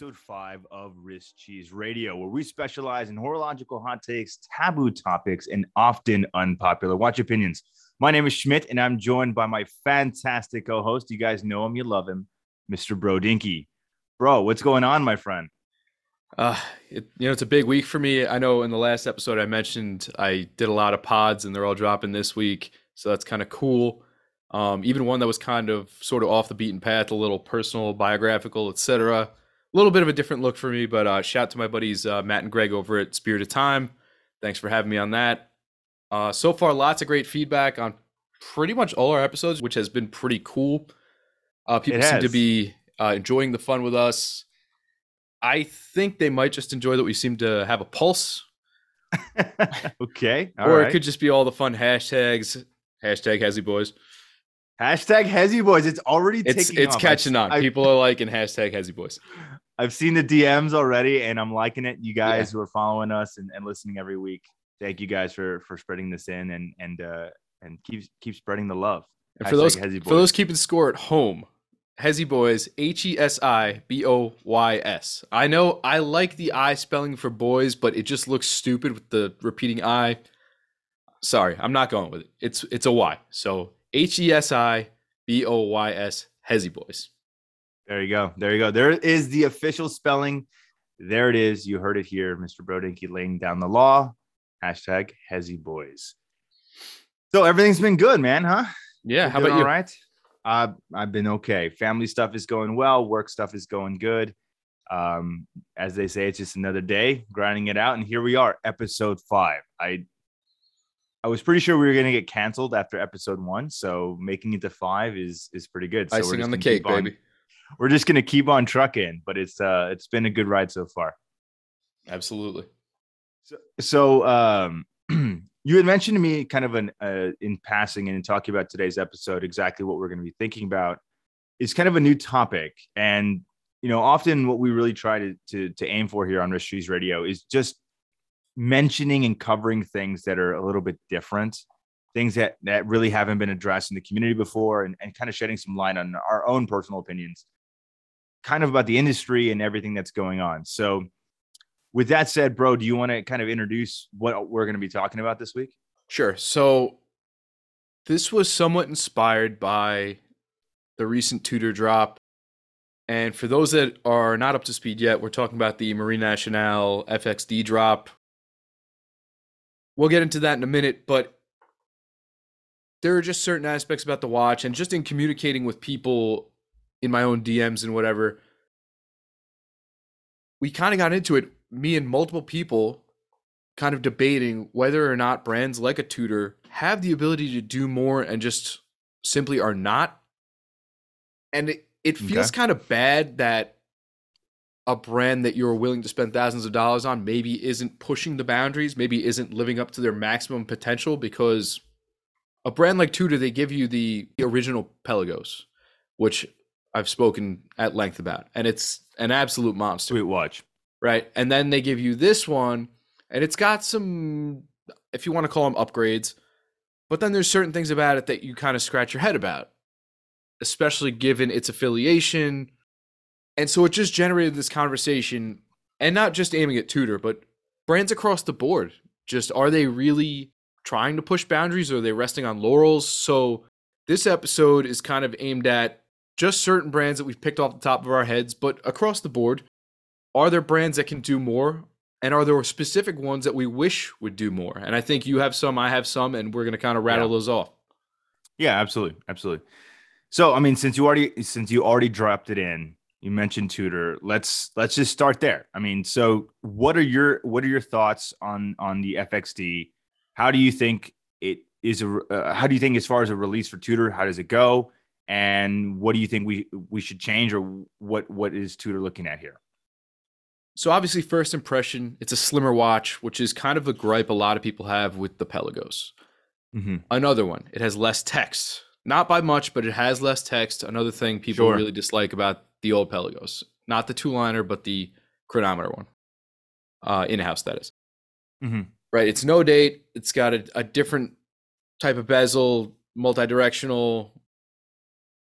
episode five of Wrist Cheese Radio, where we specialize in horological hot takes, taboo topics, and often unpopular watch opinions. My name is Schmidt, and I'm joined by my fantastic co host. You guys know him, you love him, Mr. Bro Dinky. Bro, what's going on, my friend? Uh, it, you know, it's a big week for me. I know in the last episode I mentioned I did a lot of pods and they're all dropping this week. So that's kind of cool. Um, even one that was kind of sort of off the beaten path, a little personal, biographical, etc. A little bit of a different look for me, but uh, shout out to my buddies uh, Matt and Greg over at Spirit of Time. Thanks for having me on that. Uh, so far, lots of great feedback on pretty much all our episodes, which has been pretty cool. Uh, people seem to be uh, enjoying the fun with us. I think they might just enjoy that we seem to have a pulse. okay. or right. it could just be all the fun hashtags. Hashtag Hezzy Boys. Hashtag Hezzy Boys. It's already it's it's off. catching on. I, People are liking hashtag Hezzy Boys. I've seen the DMs already, and I'm liking it. You guys yeah. who are following us and, and listening every week, thank you guys for for spreading this in and and uh and keep keep spreading the love. And for those for those keeping score at home, Hezzy Boys, H E S I B O Y S. I know I like the I spelling for boys, but it just looks stupid with the repeating I. Sorry, I'm not going with it. It's it's a Y. So H E S I B O Y S Hezzy Boys. There you go. There you go. There is the official spelling. There it is. You heard it here, Mr. Brodinky laying down the law. Hashtag Hezzy Boys. So everything's been good, man, huh? Yeah. How about you? All right. Uh, I've been okay. Family stuff is going well. Work stuff is going good. Um, as they say, it's just another day grinding it out, and here we are, episode five. I I was pretty sure we were gonna get canceled after episode one, so making it to five is is pretty good. So Icing on the cake, on, baby. We're just gonna keep on trucking, but it's uh it's been a good ride so far. Absolutely. So so um you had mentioned to me kind of an uh, in passing and in talking about today's episode exactly what we're going to be thinking about is kind of a new topic and you know often what we really try to to, to aim for here on Wrist Cheese Radio is just mentioning and covering things that are a little bit different things that that really haven't been addressed in the community before and, and kind of shedding some light on our own personal opinions kind of about the industry and everything that's going on so with that said, bro, do you want to kind of introduce what we're going to be talking about this week? Sure. So this was somewhat inspired by the recent Tudor drop. And for those that are not up to speed yet, we're talking about the Marine Nationale FXD drop. We'll get into that in a minute, but there are just certain aspects about the watch and just in communicating with people in my own DMs and whatever, we kind of got into it me and multiple people kind of debating whether or not brands like a Tudor have the ability to do more and just simply are not. And it, it feels okay. kind of bad that a brand that you're willing to spend thousands of dollars on maybe isn't pushing the boundaries, maybe isn't living up to their maximum potential because a brand like Tudor, they give you the original Pelagos, which I've spoken at length about, and it's an absolute monster. Sweet watch right? And then they give you this one, and it's got some, if you want to call them upgrades, but then there's certain things about it that you kind of scratch your head about, especially given its affiliation. And so it just generated this conversation, and not just aiming at Tudor, but brands across the board. Just are they really trying to push boundaries or are they resting on laurels? So this episode is kind of aimed at just certain brands that we've picked off the top of our heads, but across the board are there brands that can do more? And are there specific ones that we wish would do more? And I think you have some, I have some, and we're going to kind of rattle yeah. those off. Yeah, absolutely, absolutely. So, I mean, since you already since you already dropped it in, you mentioned Tudor. Let's let's just start there. I mean, so what are your what are your thoughts on on the FXD? How do you think it is a uh, how do you think as far as a release for Tudor? How does it go? And what do you think we we should change, or what what is Tudor looking at here? So obviously, first impression, it's a slimmer watch, which is kind of a gripe a lot of people have with the Pelagos. Mm-hmm. Another one, it has less text, not by much, but it has less text. Another thing people sure. really dislike about the old Pelagos, not the two liner, but the chronometer one, uh, in house that is. Mm-hmm. Right, it's no date. It's got a, a different type of bezel, multi-directional.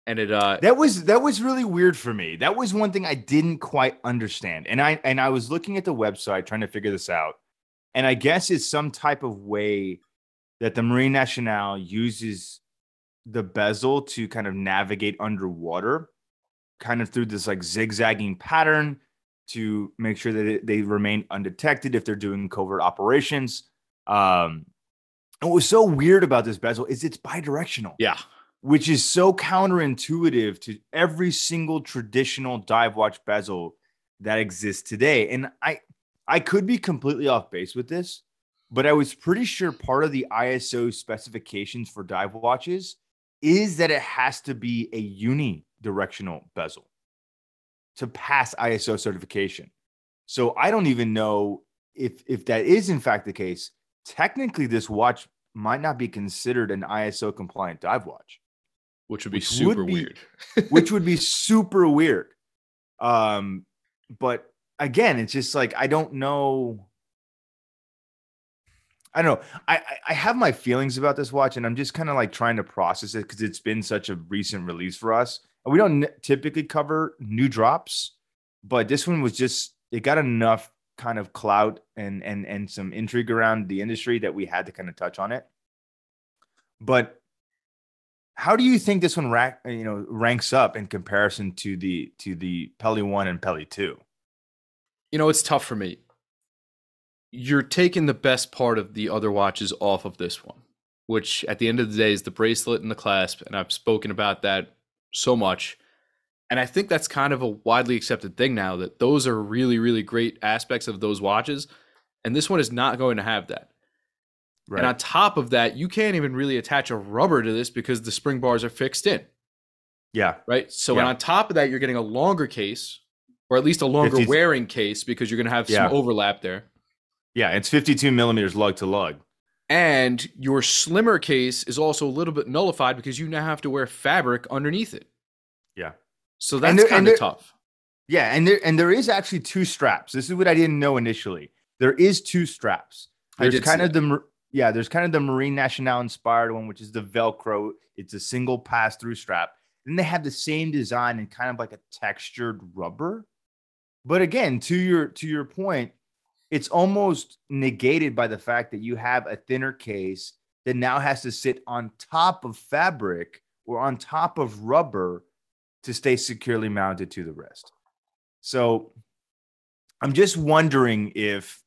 and it uh That was that was really weird for me. That was one thing I didn't quite understand. And I and I was looking at the website trying to figure this out. And I guess it's some type of way that the Marine Nationale uses the bezel to kind of navigate underwater, kind of through this like zigzagging pattern to make sure that it, they remain undetected if they're doing covert operations. Um, and what was so weird about this bezel is it's bidirectional yeah which is so counterintuitive to every single traditional dive watch bezel that exists today. And I I could be completely off base with this, but I was pretty sure part of the ISO specifications for dive watches is that it has to be a unidirectional bezel to pass ISO certification. So I don't even know if if that is in fact the case. Technically, this watch might not be considered an ISO compliant dive watch which would be Which super would be- weird which would be super weird. Um, but again, it's just like I don't know. I don't know. I- I have my feelings about this watch, and I'm just kind of like trying to process it because it's been such a recent release for us. We don't typically cover new drops, but this one was just it got enough kind of clout and and and some intrigue around the industry that we had to kind of touch on it. But how do you think this one rank, uh, you know ranks up in comparison to the to the Pelly one and Pelly two? you know it's tough for me you're taking the best part of the other watches off of this one which at the end of the day is the bracelet and the clasp and i've spoken about that so much and i think that's kind of a widely accepted thing now that those are really really great aspects of those watches and this one is not going to have that Right. and on top of that you can't even really attach a rubber to this because the spring bars are fixed in yeah. right? So and on top of that, you're getting a longer case, or at least a longer 50 wearing case because you're going to have Yeah. some overlap there. Yeah. It's 52 millimeters lug to lug. And your slimmer case is also a little bit nullified because you now have to wear fabric underneath it. Yeah. So that's kind of tough. Yeah. And there and there is actually two straps. This is what I didn't know initially. There is two straps. There's kind of the yeah, there's kind of the Marine Nationale inspired one, which is the Velcro. It's a single pass through strap. Then they have the same design and kind of like a textured rubber. But again, to your to your point, it's almost negated by the fact that you have a thinner case that now has to sit on top of fabric or on top of rubber to stay securely mounted to the wrist. So I'm just wondering if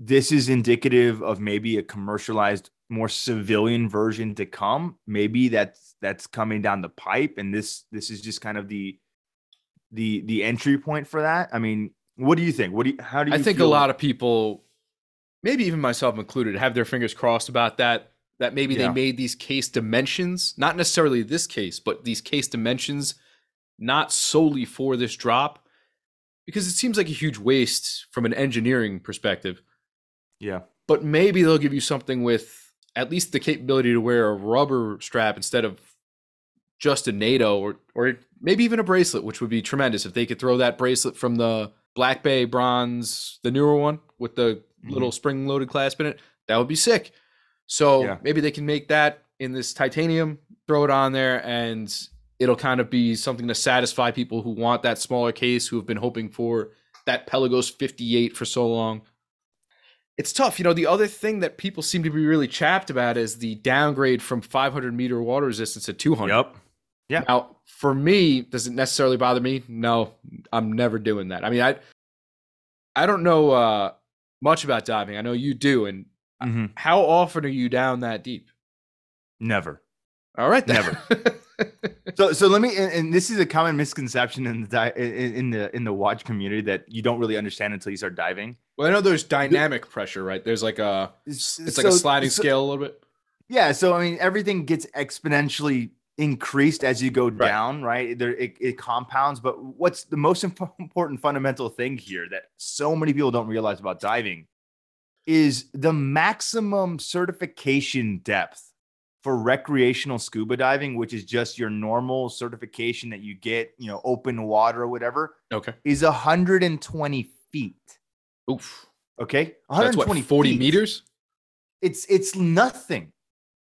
this is indicative of maybe a commercialized more civilian version to come maybe that's that's coming down the pipe and this this is just kind of the the the entry point for that i mean what do you think what do you how do you I think a lot of people, maybe even myself included, have their fingers crossed about that. That maybe Yeah. they made these case dimensions, not necessarily this case, but these case dimensions, not solely for this drop, because it seems like a huge waste from an engineering perspective. yeah but maybe they'll give you something with at least the capability to wear a rubber strap instead of just a NATO or or maybe even a bracelet, which would be tremendous if they could throw that bracelet from the Black Bay bronze, the newer one with the Mhm. little spring loaded clasp in it. That would be sick. So Yeah. maybe they can make that in this titanium, throw it on there, and it'll kind of be something to satisfy people who want that smaller case, who have been hoping for that Pelagos 58 for so long it's tough. You know, the other thing that people seem to be really chapped about is the downgrade from 500 meter water resistance to 200. yep Now, for me, does it necessarily bother me? No, I'm never doing that. I mean, I I don't know uh, much about diving. I know you do. And Mhm. how often are you down that deep? never All right, then. Never. so so let me and, and this is a common misconception in the di- in, in the in the watch community that you don't really understand until you start diving well, I know there's dynamic pressure, right? There's like a it's like a sliding so- scale a little bit. Yeah, so I mean, everything gets exponentially increased as you go down, right? There, it, it compounds. But what's the most imp- important fundamental thing here that so many people don't realize about diving is the maximum certification depth for recreational scuba diving, which is just your normal certification that you get, you know, open water or whatever, Okay. is 120 feet. Oof. Okay, That's what 120 40 feet meters. it's it's nothing.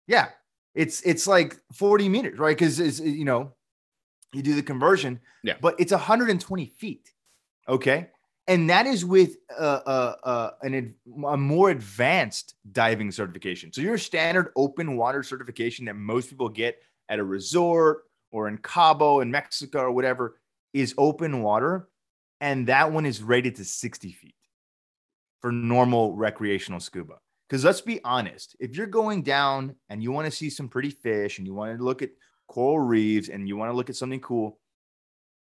Yeah, It's it's like 40 meters, right? Because it's you know, you do the conversion, Yeah. but it's 120 feet. Okay. And that is with uh, uh, uh, an, ad- a more advanced diving certification. So your standard open water certification that most people get at a resort or in Cabo in Mexico or whatever is open water. And that one is rated to 60 feet for normal recreational scuba. Because let's be honest, if you're going down and you want to see some pretty fish and you want to look at coral reefs and you want to look at something cool,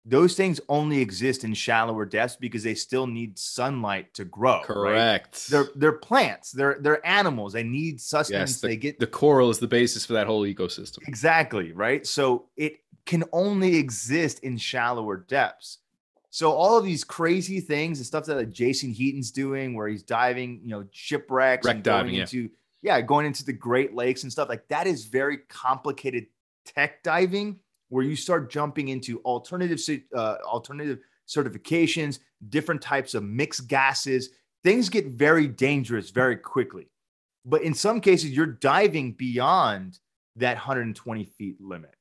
those things only exist in shallower depths because they still need sunlight to grow. right? Correct. They're they're plants. They're they're animals. They need sustenance. yes, the, they get the coral is the basis for that whole ecosystem. exactly right. So it can only exist in shallower depths. So all of these crazy things, the stuff that like Jason Heaton's doing, where he's diving, you know, shipwrecks, Wreck and going diving, yeah. into yeah, going into the Great Lakes and stuff like that is very complicated tech diving, where you start jumping into alternative uh, alternative certifications, different types of mixed gases. Things get very dangerous very quickly. But in some cases, you're diving beyond that 120 feet limit.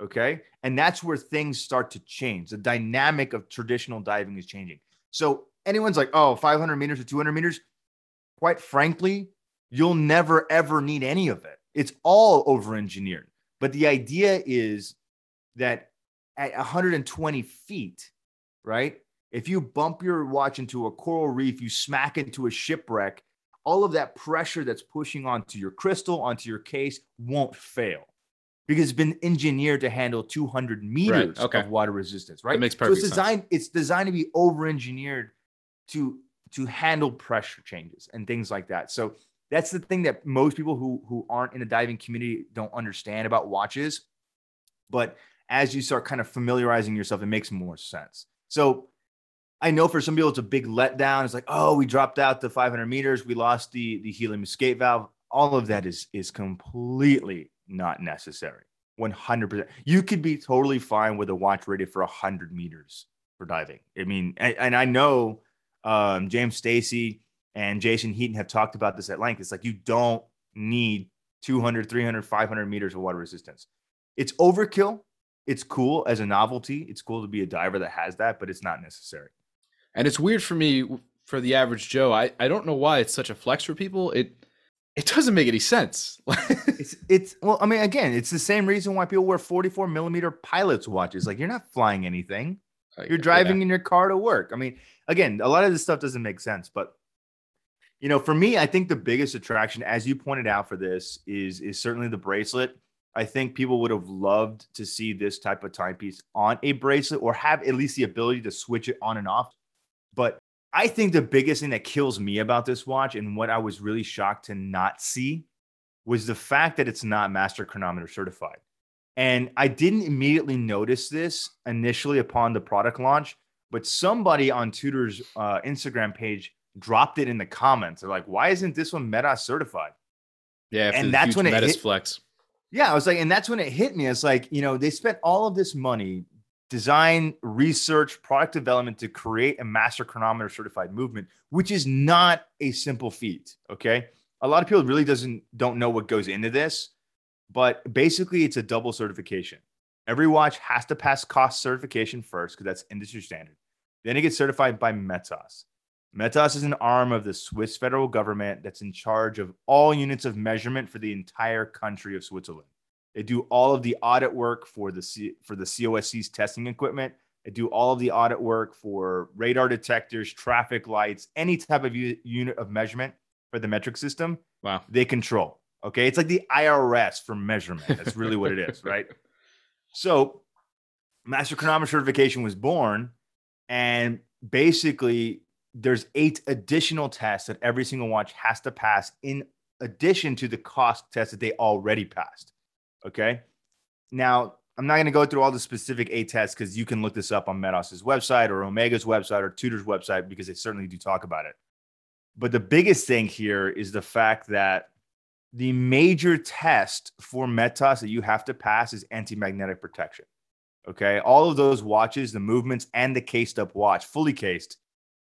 Okay. And that's where things start to change. The dynamic of traditional diving is changing. So anyone's like, oh, 500 meters or 200 meters, quite frankly, you'll never ever need any of it. It's all over engineered. But the idea is that at 120 feet, right? If you bump your watch into a coral reef, you smack into a shipwreck, all of that pressure that's pushing onto your crystal, onto your case won't fail because it's been engineered to handle 200 meters okay. of water resistance, right? It makes perfect so it's sense. designed, it's designed to be over-engineered to to handle pressure changes and things like that. So that's the thing that most people who who aren't in the diving community don't understand about watches. But as you start kind of familiarizing yourself, it makes more sense. So I know for some people it's a big letdown. It's like, oh, we dropped out to 500 meters, we lost the the helium escape valve. All of that is is completely not necessary. 100%. You could be totally fine with a watch rated for 100 meters for diving. I mean, and, and I know um, James Stacy and Jason Heaton have talked about this at length. It's like you don't need 200, 300, 500 meters of water resistance. It's overkill. It's cool as a novelty. It's cool to be a diver that has that, but it's not necessary. And it's weird for me, for the average Joe. I, I don't know why it's such a flex for people. It it doesn't make any sense. It's it's well, I mean, again, it's the same reason why people wear 44 millimeter pilots watches. Like you're not flying anything. You're driving in your car to work. I mean, again, a lot of this stuff doesn't make sense, but you know, for me, I think the biggest attraction, as you pointed out for this, is is certainly the bracelet. I think people would have loved to see this type of timepiece on a bracelet or have at least the ability to switch it on and off. But I think the biggest thing that kills me about this watch and what I was really shocked to not see was the fact that it's not master chronometer certified. And I didn't immediately notice this initially upon the product launch, but somebody on Tudor's uh, Instagram page dropped it in the comments. They're like, why isn't this one Metas certified? yeah, and that's when it hit- flex. Yeah, I was like, and that's when it hit me. It's like, you know, they spent all of this money, design, research, product development to create a master chronometer certified movement, which is not a simple feat. Okay. A lot of people really doesn't don't know what goes into this, but basically it's a double certification. Every watch has to pass COSC certification first because that's industry standard. Then it gets certified by Metas. Metas is an arm of the Swiss federal government that's in charge of all units of measurement for the entire country of Switzerland. They do all of the audit work for the C- for the COSC's testing equipment. They do all of the audit work for radar detectors, traffic lights, any type of u- unit of measurement for the metric system. Wow. They control. Okay, it's like the IRS for measurement. That's really what it is, right? So, master chronometer certification was born, and basically, there's eight additional tests that every single watch has to pass in addition to the COSC test that they already passed. Okay. Now, I'm not going to go through all the specific A tests because you can look this up on Metas's website or Omega's website or Tudor's website because they certainly do talk about it. But the biggest thing here is the fact that the major test for Metas that you have to pass is anti-magnetic protection. Okay. All of those watches, the movements and the cased up watch, fully cased,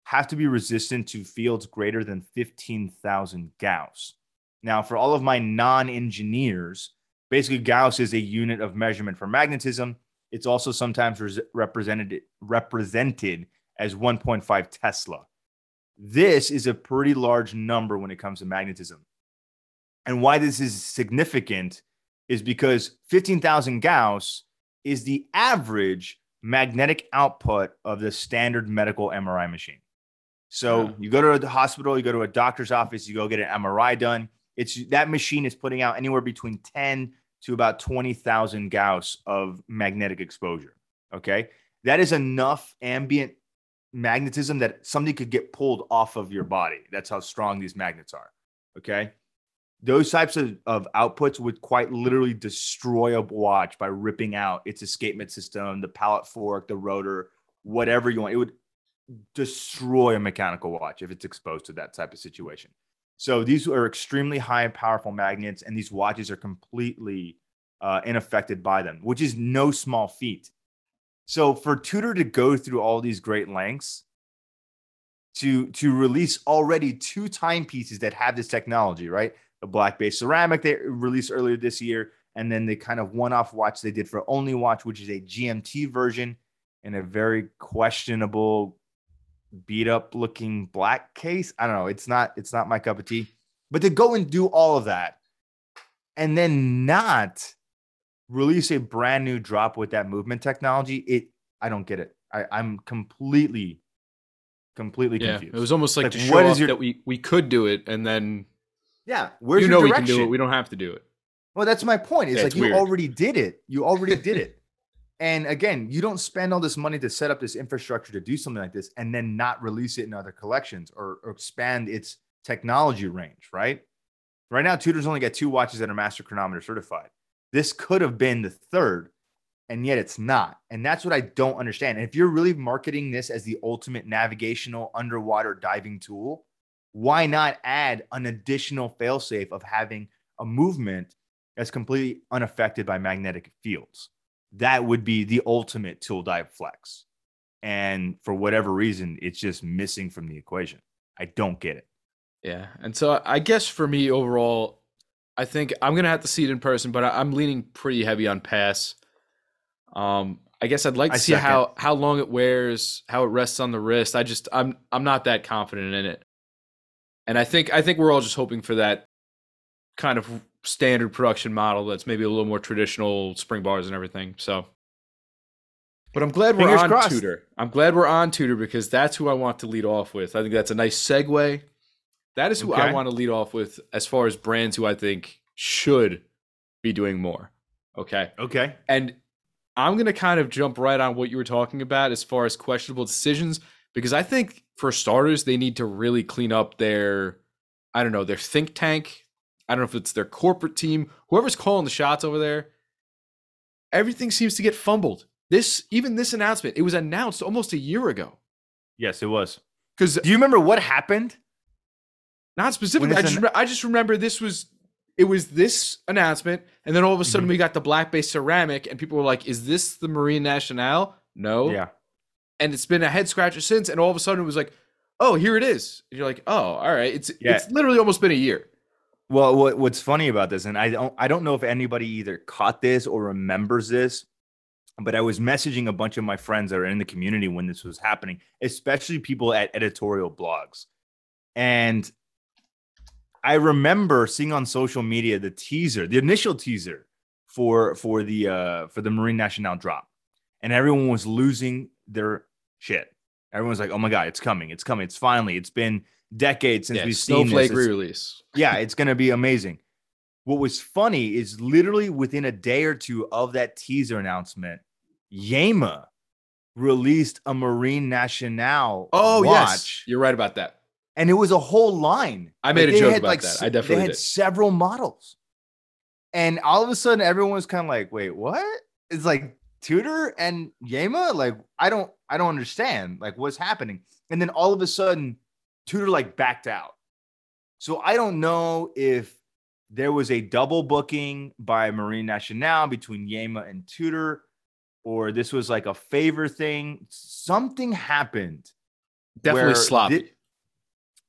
have to be resistant to fields greater than 15,000 Gauss. Now, for all of my non engineers, Basically, Gauss is a unit of measurement for magnetism. It's also sometimes res- represented represented as 1.5 Tesla. This is a pretty large number when it comes to magnetism. And why this is significant is because 15,000 Gauss is the average magnetic output of the standard medical MRI machine. So Yeah. you go to a hospital, you go to a doctor's office, you go get an MRI done. It's that machine is putting out anywhere between 10 to about 20,000 Gauss of magnetic exposure. Okay. That is enough ambient magnetism that somebody could get pulled off of your body. That's how strong these magnets are. Okay. Those types of, of outputs would quite literally destroy a watch by ripping out its escapement system, the pallet fork, the rotor, whatever you want. It would destroy a mechanical watch if it's exposed to that type of situation. So these are extremely high and powerful magnets, and these watches are completely uh, unaffected by them, which is no small feat. So for Tudor to go through all these great lengths to to release already two timepieces that have this technology, right? The Black Bay ceramic they released earlier this year, and then the kind of one-off watch they did for Only Watch, which is a GMT version in a very questionable beat up looking black case. I don't know. It's not it's not my cup of tea. But to go and do all of that and then not release a brand new drop with that movement technology, it I don't get it. I, I'm completely, completely Yeah, confused. it was almost like, Like, to show what is your- that we we could do it, and then yeah, where's you know we can do it. We don't have to do it. Well, that's my point. It's Yeah, like it's you weird. already did it. You already did it. And again, you don't spend all this money to set up this infrastructure to do something like this and then not release it in other collections or, or expand its technology range, right? Right now, Tudor's only got two watches that are master chronometer certified. This could have been the third, and yet it's not. And that's what I don't understand. And if you're really marketing this as the ultimate navigational underwater diving tool, why not add an additional failsafe of having a movement that's completely unaffected by magnetic fields? That would be the ultimate tool dive flex. And for whatever reason, it's just missing from the equation. I don't get it. Yeah, and so I guess for me overall, I think I'm gonna have to see it in person, but I'm leaning pretty heavy on pass. Um, I guess I'd like to I see how how long it wears, how it rests on the wrist. I just I'm I'm not that confident in it, and I think I think we're all just hoping for that kind of standard production model that's maybe a little more traditional spring bars and everything. So, but I'm glad we're on crossed. Tudor. I'm glad we're on Tudor because that's who I want to lead off with. I think that's a nice segue. That is who I want to lead off with as far as brands who I think should be doing more. Okay. Okay. And I'm going to kind of jump right on what you were talking about as far as questionable decisions, because I think for starters, they need to really clean up their, I don't know, their think tank. I don't know if it's their corporate team, whoever's calling the shots over there. Everything seems to get fumbled. This, even this announcement, it was announced almost a year ago. Yes, it was. Because Do you remember what happened? not specifically, I just, an- I just remember this was, it was this announcement, and then all of a sudden Mhm. we got the Black Bay ceramic, and people were like, "Is this the Marine Nationale?" No. Yeah. and it's been a head scratcher since. And all of a sudden, it was like, "Oh, here it is." And you're like, "Oh, all right." It's Yeah. it's literally almost been a year. Well, what, what's funny about this, and I don't, I don't know if anybody either caught this or remembers this, but I was messaging a bunch of my friends that are in the community when this was happening, especially people at editorial blogs, and I remember seeing on social media the teaser, the initial teaser for for the uh, for the Marine Nationale drop, and everyone was losing their shit. Everyone's like, "Oh my god, it's coming! It's coming! It's finally! It's been decades since Yeah, we've seen snowflake re-release. yeah, it's going to be amazing. What was funny is literally within a day or two of that teaser announcement, Yema released a Marine Nationale Oh watch, yes, you're right about that. and it was a whole line. I made a joke about that. I definitely they had did. several models, and all of a sudden, everyone was kind of like, "Wait, what?" It's like Tudor and Yema. Like, I don't, I don't understand. Like, what's happening? And then all of a sudden, Tudor like backed out. So I don't know if there was a double booking by Marine Nationale between Yema and Tudor, or this was like a favor thing. Something happened Definitely sloppy. thi-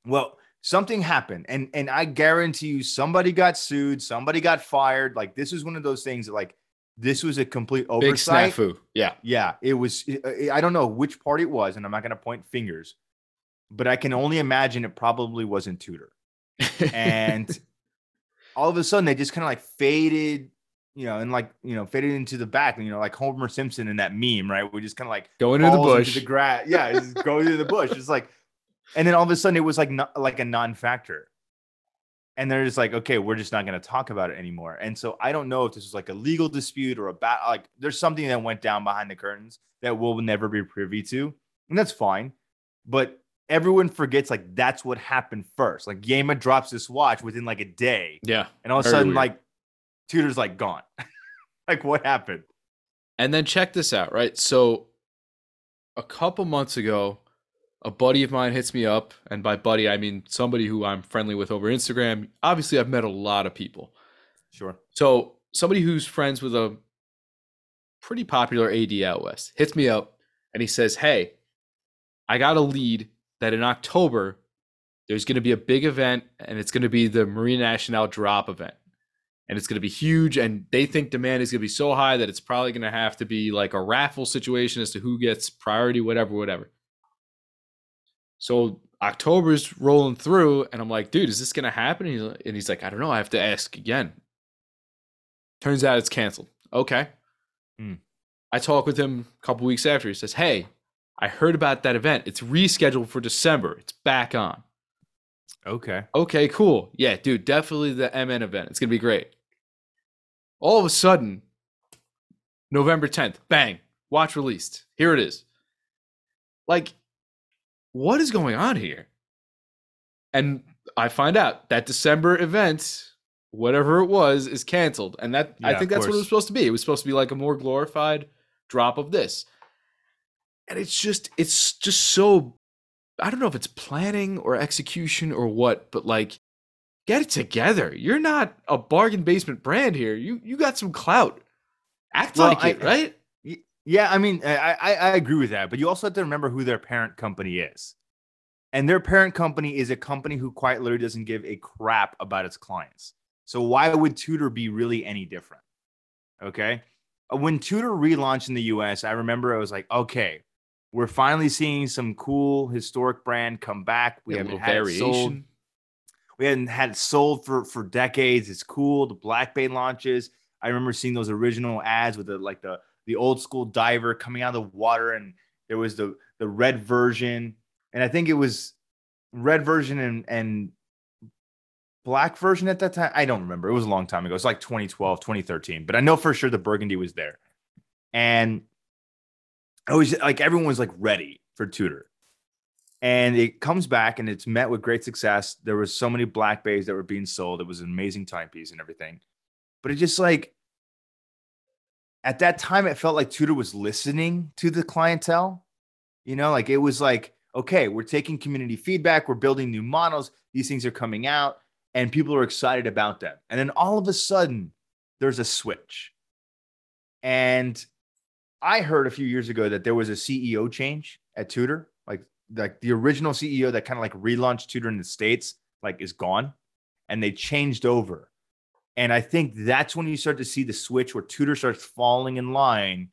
well, something happened, and and I guarantee you, somebody got sued, somebody got fired. Like this was one of those things that like this was a complete Big oversight. snafu. Yeah. Yeah, it was. I I don't know which part it was, and I'm not going to point fingers, but I can only imagine it probably wasn't Tudor. And all of a sudden, they just kind of like faded, you know, and like you know, faded into the back, you know, like Homer Simpson in that meme, right? We just kind of like Going into the bush. the grass. Yeah, just goes into the bush. It's like, and then all of a sudden, it was like not like a non-factor. And they're just like, okay, we're just not going to talk about it anymore. And so I don't know if this was like a legal dispute or a bad, like there's something that went down behind the curtains that we'll never be privy to. And that's fine. But everyone forgets like that's what happened first. Like Yema drops this watch within like a day. yeah. And all of a sudden, weird. like Tudor's like gone. like what happened? And then check this out, right? So a couple months ago, a buddy of mine hits me up, and by buddy I mean somebody who I'm friendly with over Instagram. Obviously, I've met a lot of people. Sure. So somebody who's friends with a pretty popular AD out west hits me up and he says, Hey, I got a lead that in October there's going to be a big event and it's going to be the Marine Nationale drop event. And it's going to be huge. And they think demand is going to be so high that it's probably going to have to be like a raffle situation as to who gets priority, whatever, whatever. So October's rolling through, and I'm like, dude, is this going to happen? And he's, like, I don't know. I have to ask again. Turns out it's canceled. Okay. Hmm. I talk with him a couple weeks after. He says, Hey, I heard about that event. It's rescheduled for December. It's back on. Okay. Okay, cool. Yeah, dude, definitely the MN event. It's going to be great. All of a sudden, November 10th, bang, watch released. Here it is. Like, what is going on here? And I find out that December event, whatever it was, is canceled. And that I think that's what it was supposed to be. It was supposed to be like a more glorified drop of this. And it's just, it's just so I don't know if it's planning or execution or what, but like get it together. You're not a bargain basement brand here. You you got some clout. Act Well, like it, right? Yeah, I mean, I, I I agree with that, but you also have to remember who their parent company is, and their parent company is a company who quite literally doesn't give a crap about its clients. So why would Tudor be really any different? Okay, Uh, when Tudor relaunched in the U.S., I remember I was like, okay, we're finally seeing some cool historic brand come back. We haven't had it sold we hadn't had it sold for for decades. It's cool. The Black Bay launches. I remember seeing those original ads with the like the the old school diver coming out of the water, and there was the the red version, and I think it was red version and and black version at that time. I don't remember. It was a long time ago. It's like 2012, 2013, but I know for sure the burgundy was there, and I was like everyone was like ready for Tudor and it comes back and it's met with great success. There was so many black bays that were being sold. It was an amazing timepiece and everything. But it just like at that time, it felt like Tudor was listening to the clientele. You know, like it was like, okay, we're taking community feedback, we're building new models, these things are coming out, and people are excited about them. And then all of a sudden, there's a switch. And I heard a few years ago that there was a CEO change at Tudor. Like like the original CEO that kind of like relaunched Tudor in the States, like is gone. And they changed over. And I think that's when you start to see the switch where Tudor starts falling in line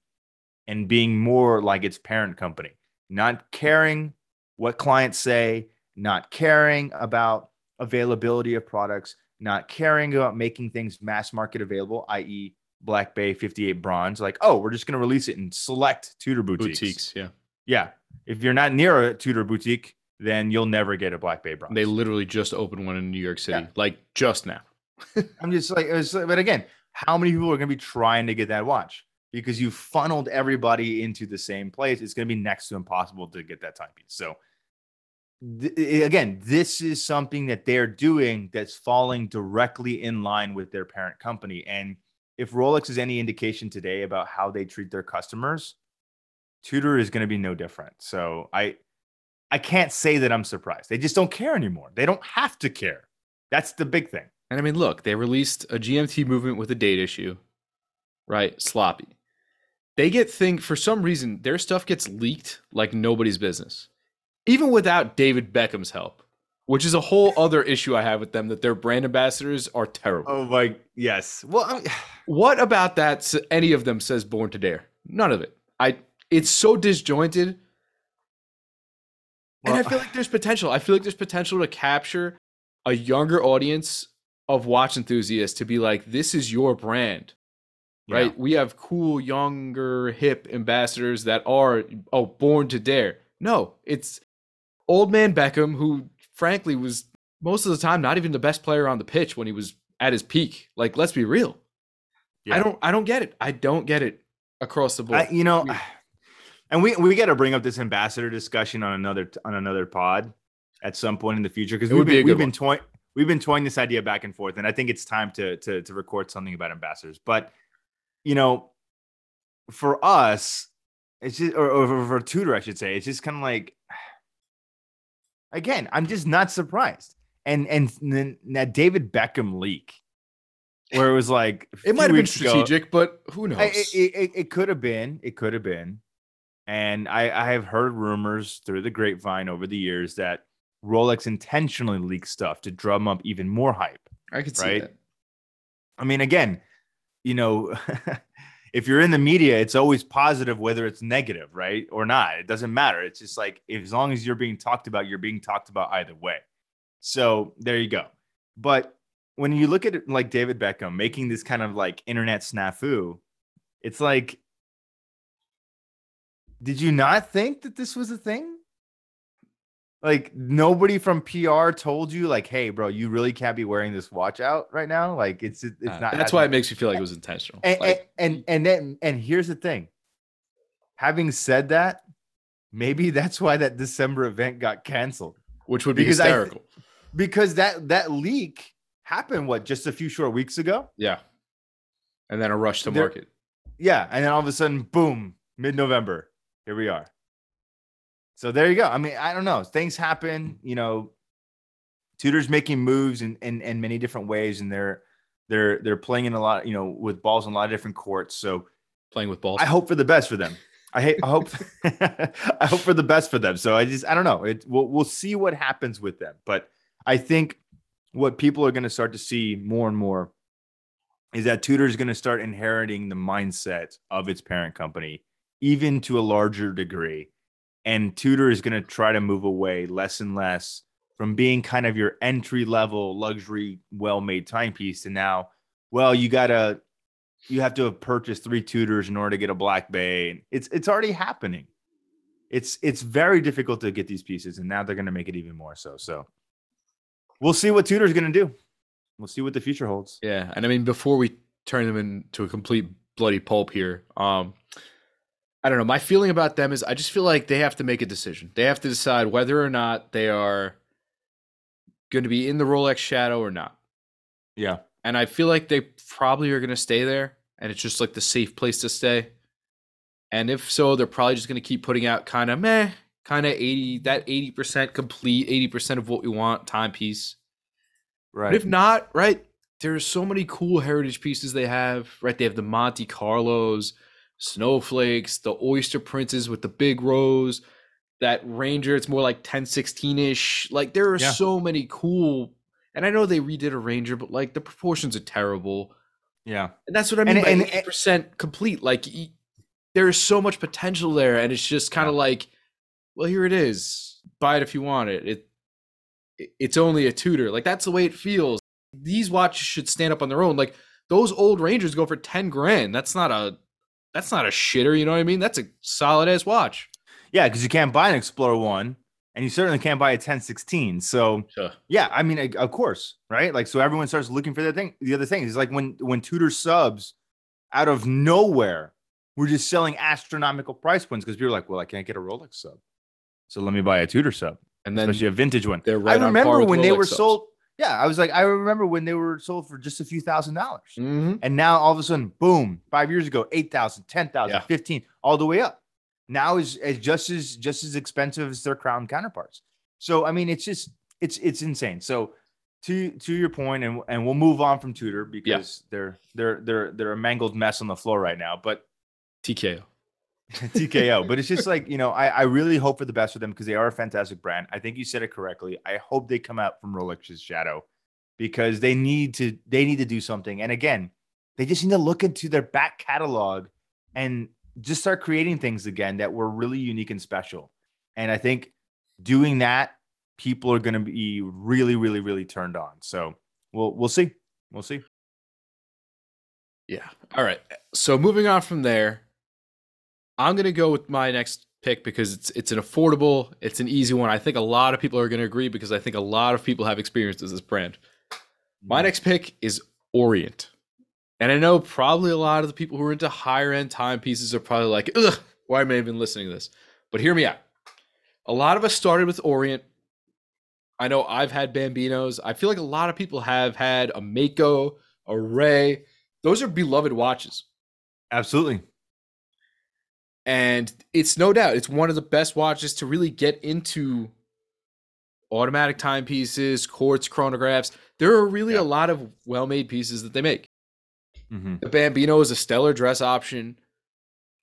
and being more like its parent company, not caring what clients say, not caring about availability of products, not caring about making things mass market available, i.e., Black Bay 58 bronze. Like, oh, we're just going to release it in select Tudor boutiques. Boutiques, yeah. Yeah. If you're not near a Tudor boutique, then you'll never get a Black Bay bronze. They literally just opened one in New York City, Yeah. like just now. I'm just like, but again, how many people are going to be trying to get that watch? Because you funneled everybody into the same place. It's going to be next to impossible to get that timepiece. So, th- again, this is something that they're doing that's falling directly in line with their parent company. And if Rolex is any indication today about how they treat their customers, Tudor is going to be no different. So, I, I can't say that I'm surprised. They just don't care anymore. They don't have to care. That's the big thing. And I mean, look, they released a GMT movement with a date issue, right? Sloppy. They get think for some reason their stuff gets leaked like nobody's business, even without David Beckham's help. Which is a whole other issue I have with them that their brand ambassadors are terrible. Oh my, yes. Well, I mean, What about that? Any of them says "Born to Dare"? None of it. I. It's so disjointed, and I feel like there's potential. I feel like there's potential to capture a younger audience of watch enthusiasts to be like, "This is your brand." right? We have cool, younger, hip ambassadors that are oh born to dare. No, it's old man Beckham, who frankly was most of the time not even the best player on the pitch when he was at his peak. Like, let's be real. I don't I don't get it. I don't get it across the board. I, you know, and we we got to bring up this ambassador discussion on another on another pod at some point in the future because we've be been, we've been toying we've been toying this idea back and forth, and I think it's time to to to record something about ambassadors. But you know, for us, it's just or, or for Tudor, I should say, it's just kind of like again, I'm just not surprised. And and then that David Beckham leak, where it was like it might have been weeks ago- strategic, but who knows? I- It, it, it, could have been. It could have been. And I, I have heard rumors through the grapevine over the years that Rolex intentionally leaked stuff to drum up even more hype. I could see that. I mean, again, you know, if you're in the media, it's always positive, whether it's negative, right? Or not. It doesn't matter. It's just like, as long as you're being talked about, you're being talked about either way. So there you go. But when you look at it like David Beckham making this kind of like internet snafu, it's like, did you not think that this was a thing? Like nobody from PR told you, like, hey, bro, you really can't be wearing this watch out right now. Like it's it's Uh, not. that's why it makes you feel like it was intentional. and, Like, and and and then and here's the thing. Having said that, maybe that's why that December event got canceled which would be because hysterical. because that that leak happened what just a few short weeks ago. yeah. And then a rush to There- market. Yeah, and then all of a sudden, boom, mid November, here we are. So there you go. I mean, I don't know. Things happen. You know, Tudor's making moves in, in in many different ways, and they're they're they're playing in a lot. You know, with balls in a lot of different courts. So Playing with balls. I hope for the best for them. I hate. I hope. I hope for the best for them. So I just. I don't know. It. We'll we'll see what happens with them. But I think what people are going to start to see more and more is that Tudor is going to start inheriting the mindset of its parent company, even to a larger degree. And Tudor is going to try to move away less and less from being kind of your entry level luxury, well made timepiece to now, well, you got to you have to have purchased three Tudors in order to get a black bay. It's it's already happening. It's it's very difficult to get these pieces and now they're going to make it even more so. So we'll see what Tudor's going to do. We'll see what the future holds. Yeah, and I mean before we turn them into a complete bloody pulp here, um, I don't know. My feeling about them is I just feel like they have to make a decision. They have to decide whether or not they are going to be in the Rolex shadow or not. yeah And I feel like they probably are going to stay there, and it's just like the safe place to stay. And if so, they're probably just going to keep putting out kind of meh, kind of eighty that eighty percent complete, eighty percent of what we want timepiece. right But if not, right, there's so many cool heritage pieces they have, right? They have the Monte Carlos, snowflakes, the oyster princes with the big rose, that Ranger, it's more like 1016 ish. Like there are Yeah. so many cool, and I know they redid a Ranger, but like the proportions are terrible. yeah And that's what I And- mean by and- 80% complete. Like there is so much potential there, and it's just kind of like, well, here it is. Buy it if you want. It it- it's only a Tudor. Like that's the way it feels. These watches should stand up on their own. Like those old Rangers go for 10 grand. That's not a that's not a shitter, you know what I mean? That's a solid ass watch. yeah because you can't buy an explorer one and you certainly can't buy a 1016 so Sure. Yeah, I mean, of course, right? Like, so everyone starts looking for the thing. The other thing is like when when Tudor subs out of nowhere, we're just selling astronomical price points because people are like, well, I can't get a Rolex sub, so let me buy a Tudor sub, And then especially a vintage one. they're right I remember when they were subs. sold. Yeah, I was like, I remember when they were sold for just a few thousand dollars. Mhm. And now all of a sudden, boom, five years ago, 8,000, 10,000, Yeah. 15, all the way up. Now is, is just as just as expensive as their crown counterparts. So I mean, it's just it's it's insane. So to to your point, and and we'll move on from Tudor because they're they're they're they're a mangled mess on the floor right now. But TKO. TKO. But it's just like, you know, I, I really hope for the best for them because they are a fantastic brand. I think you said it correctly. I hope they come out from Rolex's shadow because they need to they need to do something. And again, they just need to look into their back catalog and just start creating things again that were really unique and special. And I think doing that, people are going to be really, really, really turned on. So we'll we'll see. We'll see. Yeah. All right. So moving on from there, I'm gonna go with my next pick because it's it's an affordable, it's an easy one. I think a lot of people are gonna agree because I think a lot of people have experience with this brand. My mm. next pick is Orient. And I know probably a lot of the people who are into higher end timepieces are probably like, ugh, why am I even listening to this? But hear me out. A lot of us started with Orient. I know I've had Bambinos. I feel like a lot of people have had a Mako, a Ray. Those are beloved watches. Absolutely. And it's no doubt, it's one of the best watches to really get into automatic timepieces, quartz chronographs. There are really Yeah. a lot of well made pieces that they make. Mm-hmm. The Bambino is a stellar dress option.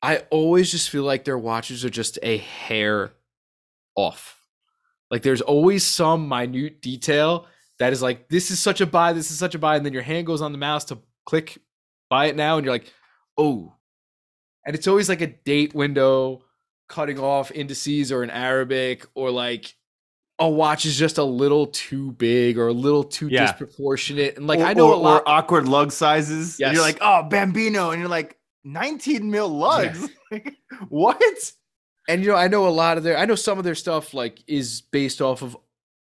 I always just feel like their watches are just a hair off. Like there's always some minute detail that is like, this is such a buy, this is such a buy. And then your hand goes on the mouse to click buy it now. And you're like, oh. And it's always like a date window cutting off indices or in Arabic or like a watch is just a little too big or a little too Yeah. disproportionate. And like or, I know or, a lot. or awkward lug sizes. Yes. You're like, oh, Bambino, and you're like, 19 mil lugs. Like, what? and you know i know a lot of their i know some of their stuff like is based off of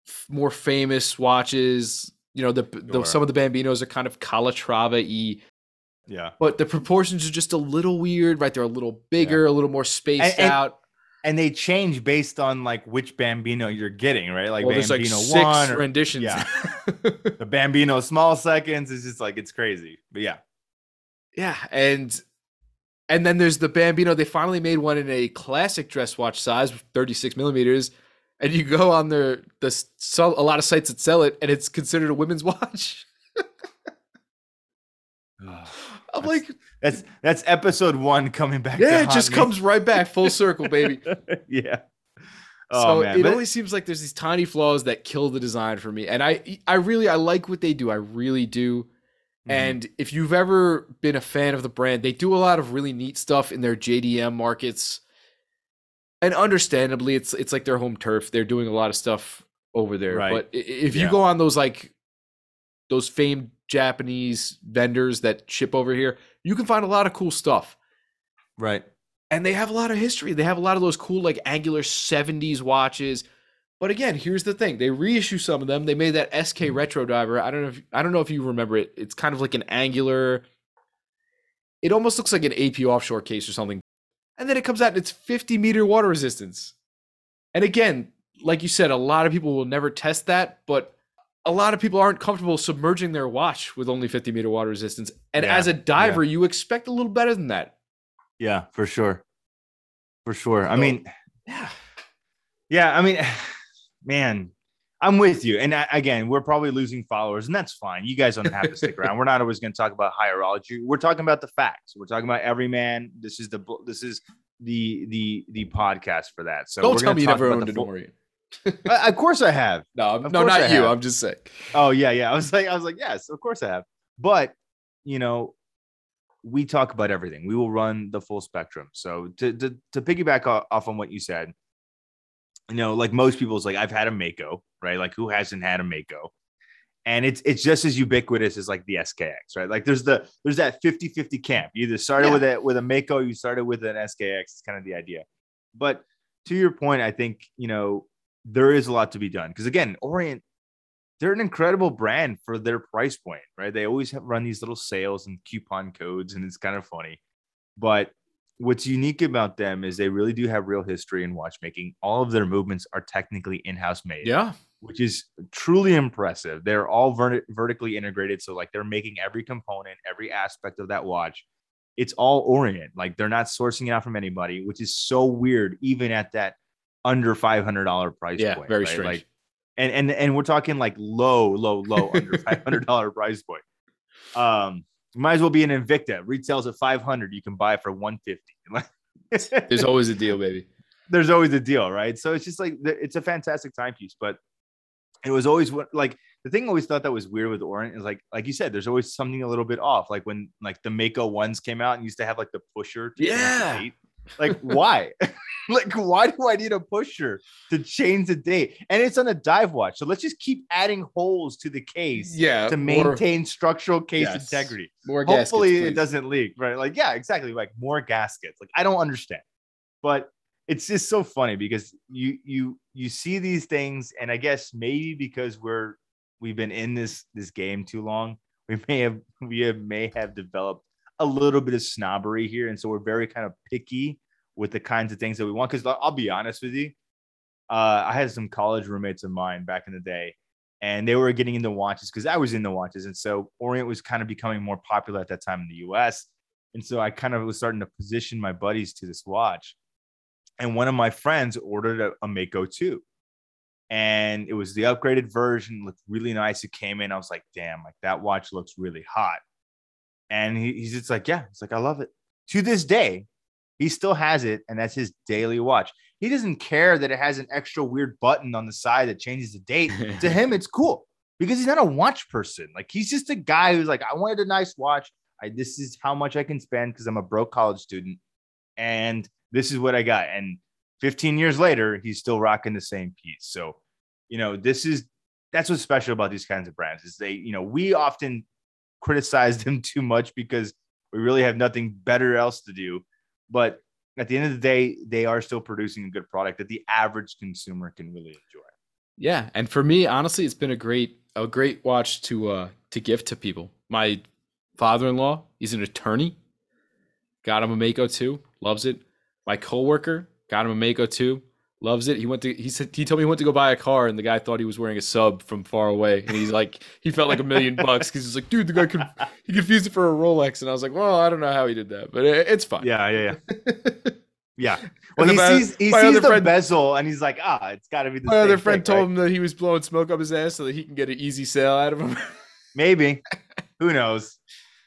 f- more famous watches you know the, the Sure. some of the bambinos are kind of calatrava y Yeah. but the proportions are just a little weird right they're a little bigger a little more spaced and- out And they change based on like which Bambino you're getting, right? Like well, like Bambino six one or renditions yeah. the Bambino small seconds. is just like it's crazy. But yeah. yeah and and then there's the bambino they finally made one in a classic dress watch size 36 millimeters and you go on their the s- so a lot of sites that sell it and it's considered a women's watch i'm like That's that's episode one coming back. Yeah, it just me. comes right back full circle, baby. yeah. so Oh man. it but- only seems like there's these tiny flaws that kill the design for me. And I I really I like what they do. I really do. Mhm. And if you've ever been a fan of the brand, they do a lot of really neat stuff in their JDM markets. And understandably, it's it's like their home turf. They're doing a lot of stuff over there. Right. But if you Yeah. go on those like those famed Japanese vendors that ship over here, you can find a lot of cool stuff. right. and they have a lot of history. They have a lot of those cool like angular 70s watches. But again, here's the thing. They reissue some of them. They made that SK Hmm. retro diver. I don't know if I don't know if you remember it. It's kind of like an angular it almost looks like an AP offshore case or something. And then it comes out and it's 50 meter water resistance. And again, like you said, a lot of people will never test that, but a lot of people aren't comfortable submerging their watch with only 50 meter water resistance. And Yeah, as a diver, you expect a little better than that. Yeah, for sure. For sure. I mean, Yeah. yeah, I mean, man, I'm with you. And I, again, we're probably losing followers, and that's fine. You guys don't have to stick around. We're not always going to talk about horology. We're talking about the facts. We're talking about every man. This is the this is the the the podcast for that. So Don't we're tell me you never owned an Orient. Uh, of course I have. No, Of no, not I you. have. I'm just saying. Oh yeah, yeah. I was like, I was like, yes, of course I have. But you know, we talk about everything. We will run the full spectrum. So to to, to piggyback off on what you said, you know, like most people's like, I've had a Mako, right? Like who hasn't had a Mako? And it's it's just as ubiquitous as like the SKX, right? Like there's the there's that 50-50 camp. You either started Yeah. with it with a Mako, you started with an SKX. It's kind of the idea. But to your point, I think you know there is a lot to be done because again, Orient they're an incredible brand for their price point, right? They always have run these little sales and coupon codes, and it's kind of funny. But what's unique about them is they really do have real history in watchmaking. All of their movements are technically in-house made, Yeah. which is truly impressive. They're all vert- vertically integrated, so like they're making every component, every aspect of that watch. It's all Orient. Like they're not sourcing it out from anybody, which is so weird, even at that under five hundred dollar price Yeah, point. very right? strange. Like and and and we're talking like low, low, low under five hundred dollar price point. Um, might as well be an Invicta. Retails at five hundred. You can buy for one fifty. There's always a deal, baby. There's always a deal, right? So it's just like it's a fantastic timepiece, but it was always what like the thing I always thought that was weird with Orient is like like you said, there's always something a little bit off. Like when like the Mako ones came out and used to have like the pusher. the Yeah. date. Like why? like why do I need a pusher to change the date? And it's on a dive watch, so let's just keep adding holes to the case Yeah. to more- maintain structural case Yes. integrity. more, gaskets, Hopefully, it doesn't leak, right? Like yeah, exactly. Like more gaskets. Like I don't understand, but it's just so funny because you you you see these things, and I guess maybe because we're we've been in this this game too long, we may have we have, may have developed a little bit of snobbery here, and so we're very kind of picky with the kinds of things that we want. Because I'll be honest with you, uh, I had some college roommates of mine back in the day, and they were getting into watches because I was into watches, and so Orient was kind of becoming more popular at that time in the U.S. And so I kind of was starting to position my buddies to this watch, and one of my friends ordered a, a Mako 2 and it was the upgraded version looked really nice it came in i was like damn like that watch looks really hot and he, he's just like yeah. It's like i love it. To this day he still has it and that's his daily watch. He doesn't care that it has an extra weird button on the side that changes the date. To him it's cool because he's not a watch person. Like he's just a guy who's like i wanted a nice watch. I, this is how much i can spend because i'm a broke college student and this is what i got. And 15 years later he's still rocking the same piece. So you know this is that's what's special about these kinds of brands is they you know we often criticize them too much because we really have nothing better else to do but at the end of the day they are still producing a good product that the average consumer can really enjoy Yeah, and for me, honestly, it's been a great a great watch to uh to give to people. My father-in-law, he's an attorney. Got him a Mako too, loves it. My coworker got him a Mako too, loves it. He went to he said he told me he went to go buy a car and the guy thought he was wearing a sub from far away and he's like he felt like a million bucks because he's like, dude, the guy could he confused it for a Rolex and I was like, well, I don't know how he did that, but it, it's fine. yeah yeah yeah yeah well he my- sees he sees the friend- bezel and he's like ah it's got to be the My other friend thing, told right? him that he was blowing smoke up his ass so that he can get an easy sale out of him. maybe who knows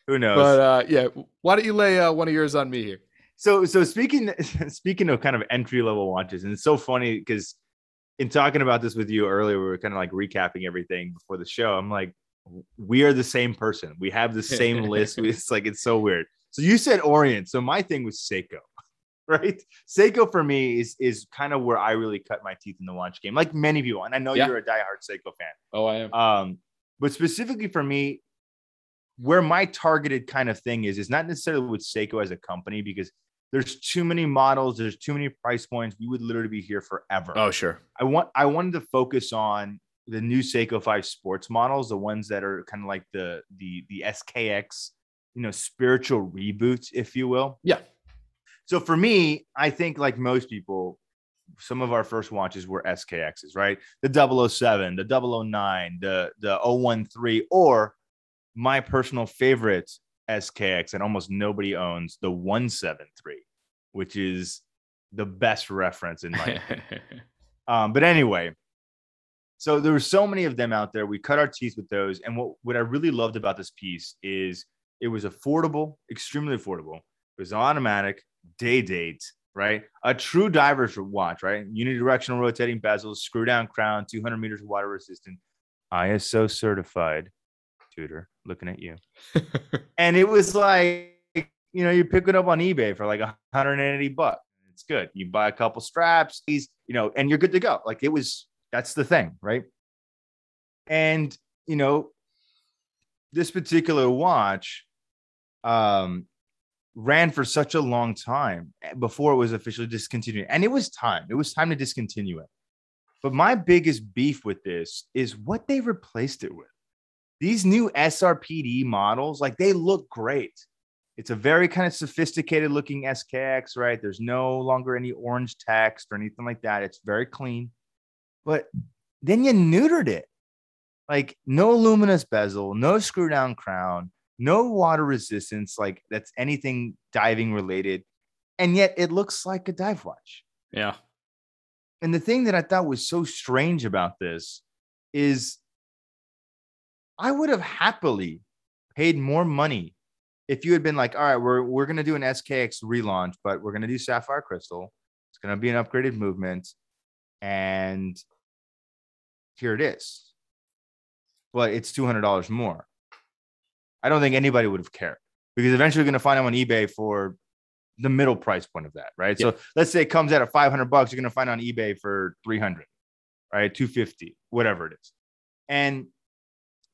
who knows But uh, yeah, why don't you lay uh, one of yours on me here? So so speaking speaking of kind of entry level watches, and it's so funny because in talking about this with you earlier, we were kind of like recapping everything before the show. I'm like, we are the same person. We have the same list. It's like it's so weird. So you said Orient. So my thing was Seiko, right? Seiko for me is is kind of where I really cut my teeth in the watch game, like many people. And I know Yeah. you're a diehard Seiko fan. Oh, I am. Um, but specifically for me, where my targeted kind of thing is, is not necessarily with Seiko as a company because there's too many models, there's too many price points. We would literally be here forever. Oh, sure. I want I wanted to focus on the new Seiko 5 sports models, the ones that are kind of like the the the SKX, you know, spiritual reboots, if you will. Yeah. So for me, I think like most people, some of our first watches were SKXs, right? The 007, the 009, the the 013, or my personal favorite SKX and almost nobody owns the 173, which is the best reference in my um, but anyway, so there were so many of them out there. We cut our teeth with those. And what, what I really loved about this piece is it was affordable, extremely affordable. It was automatic, day date, right? A true diver's watch, right? Unidirectional rotating bezels, screw down crown, 200 meters of water resistant, ISO certified. Tudor, looking at you. And it was like, you know, you pick it up on eBay for like 180 bucks. It's good. You buy a couple straps, these, you know, and you're good to go. Like it was, that's the thing, right? And, you know, this particular watch um ran for such a long time before it was officially discontinued. And it was time. It was time to discontinue it. But my biggest beef with this is what they replaced it with. These new SRPD models, like they look great. It's a very kind of sophisticated looking SKX, right? There's no longer any orange text or anything like that. It's very clean. But then you neutered it. Like no luminous bezel, no screw down crown, no water resistance, like that's anything diving related. And yet it looks like a dive watch. yeah. And the thing that I thought was so strange about this is I would have happily paid more money if you had been like, all right, we're we're gonna do an SKX relaunch, but we're gonna do Sapphire Crystal. It's gonna be an upgraded movement, and here it is. But it's two hundred dollars more. I don't think anybody would have cared because eventually you're gonna find them on eBay for the middle price point of that, right? Yeah. So let's say it comes out at 500 bucks, you're gonna find on eBay for 300, right? 250, whatever it is, and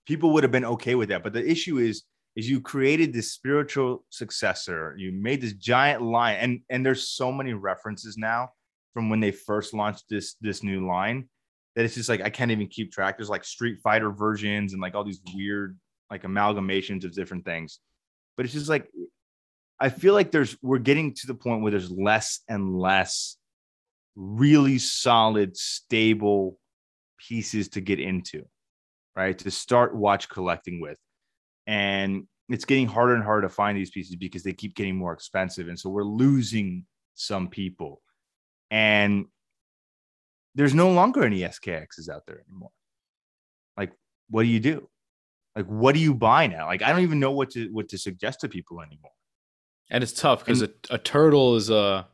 people would have been okay with that. But the issue is, is you created this spiritual successor. You made this giant line, and and there's so many references now from when they first launched this this new line that it's just like I can't even keep track. There's like Street Fighter versions and like all these weird like amalgamations of different things. But it's just like I feel like there's we're getting to the point where there's less and less really solid, stable pieces to get into, right? To start watch collecting with. And it's getting harder and harder to find these pieces because they keep getting more expensive. And so we're losing some people. And there's no longer any SKXs out there anymore. Like, what do you do? Like, what do you buy now? Like, I don't even know what to what to suggest to people anymore. And it's tough because a, a turtle is a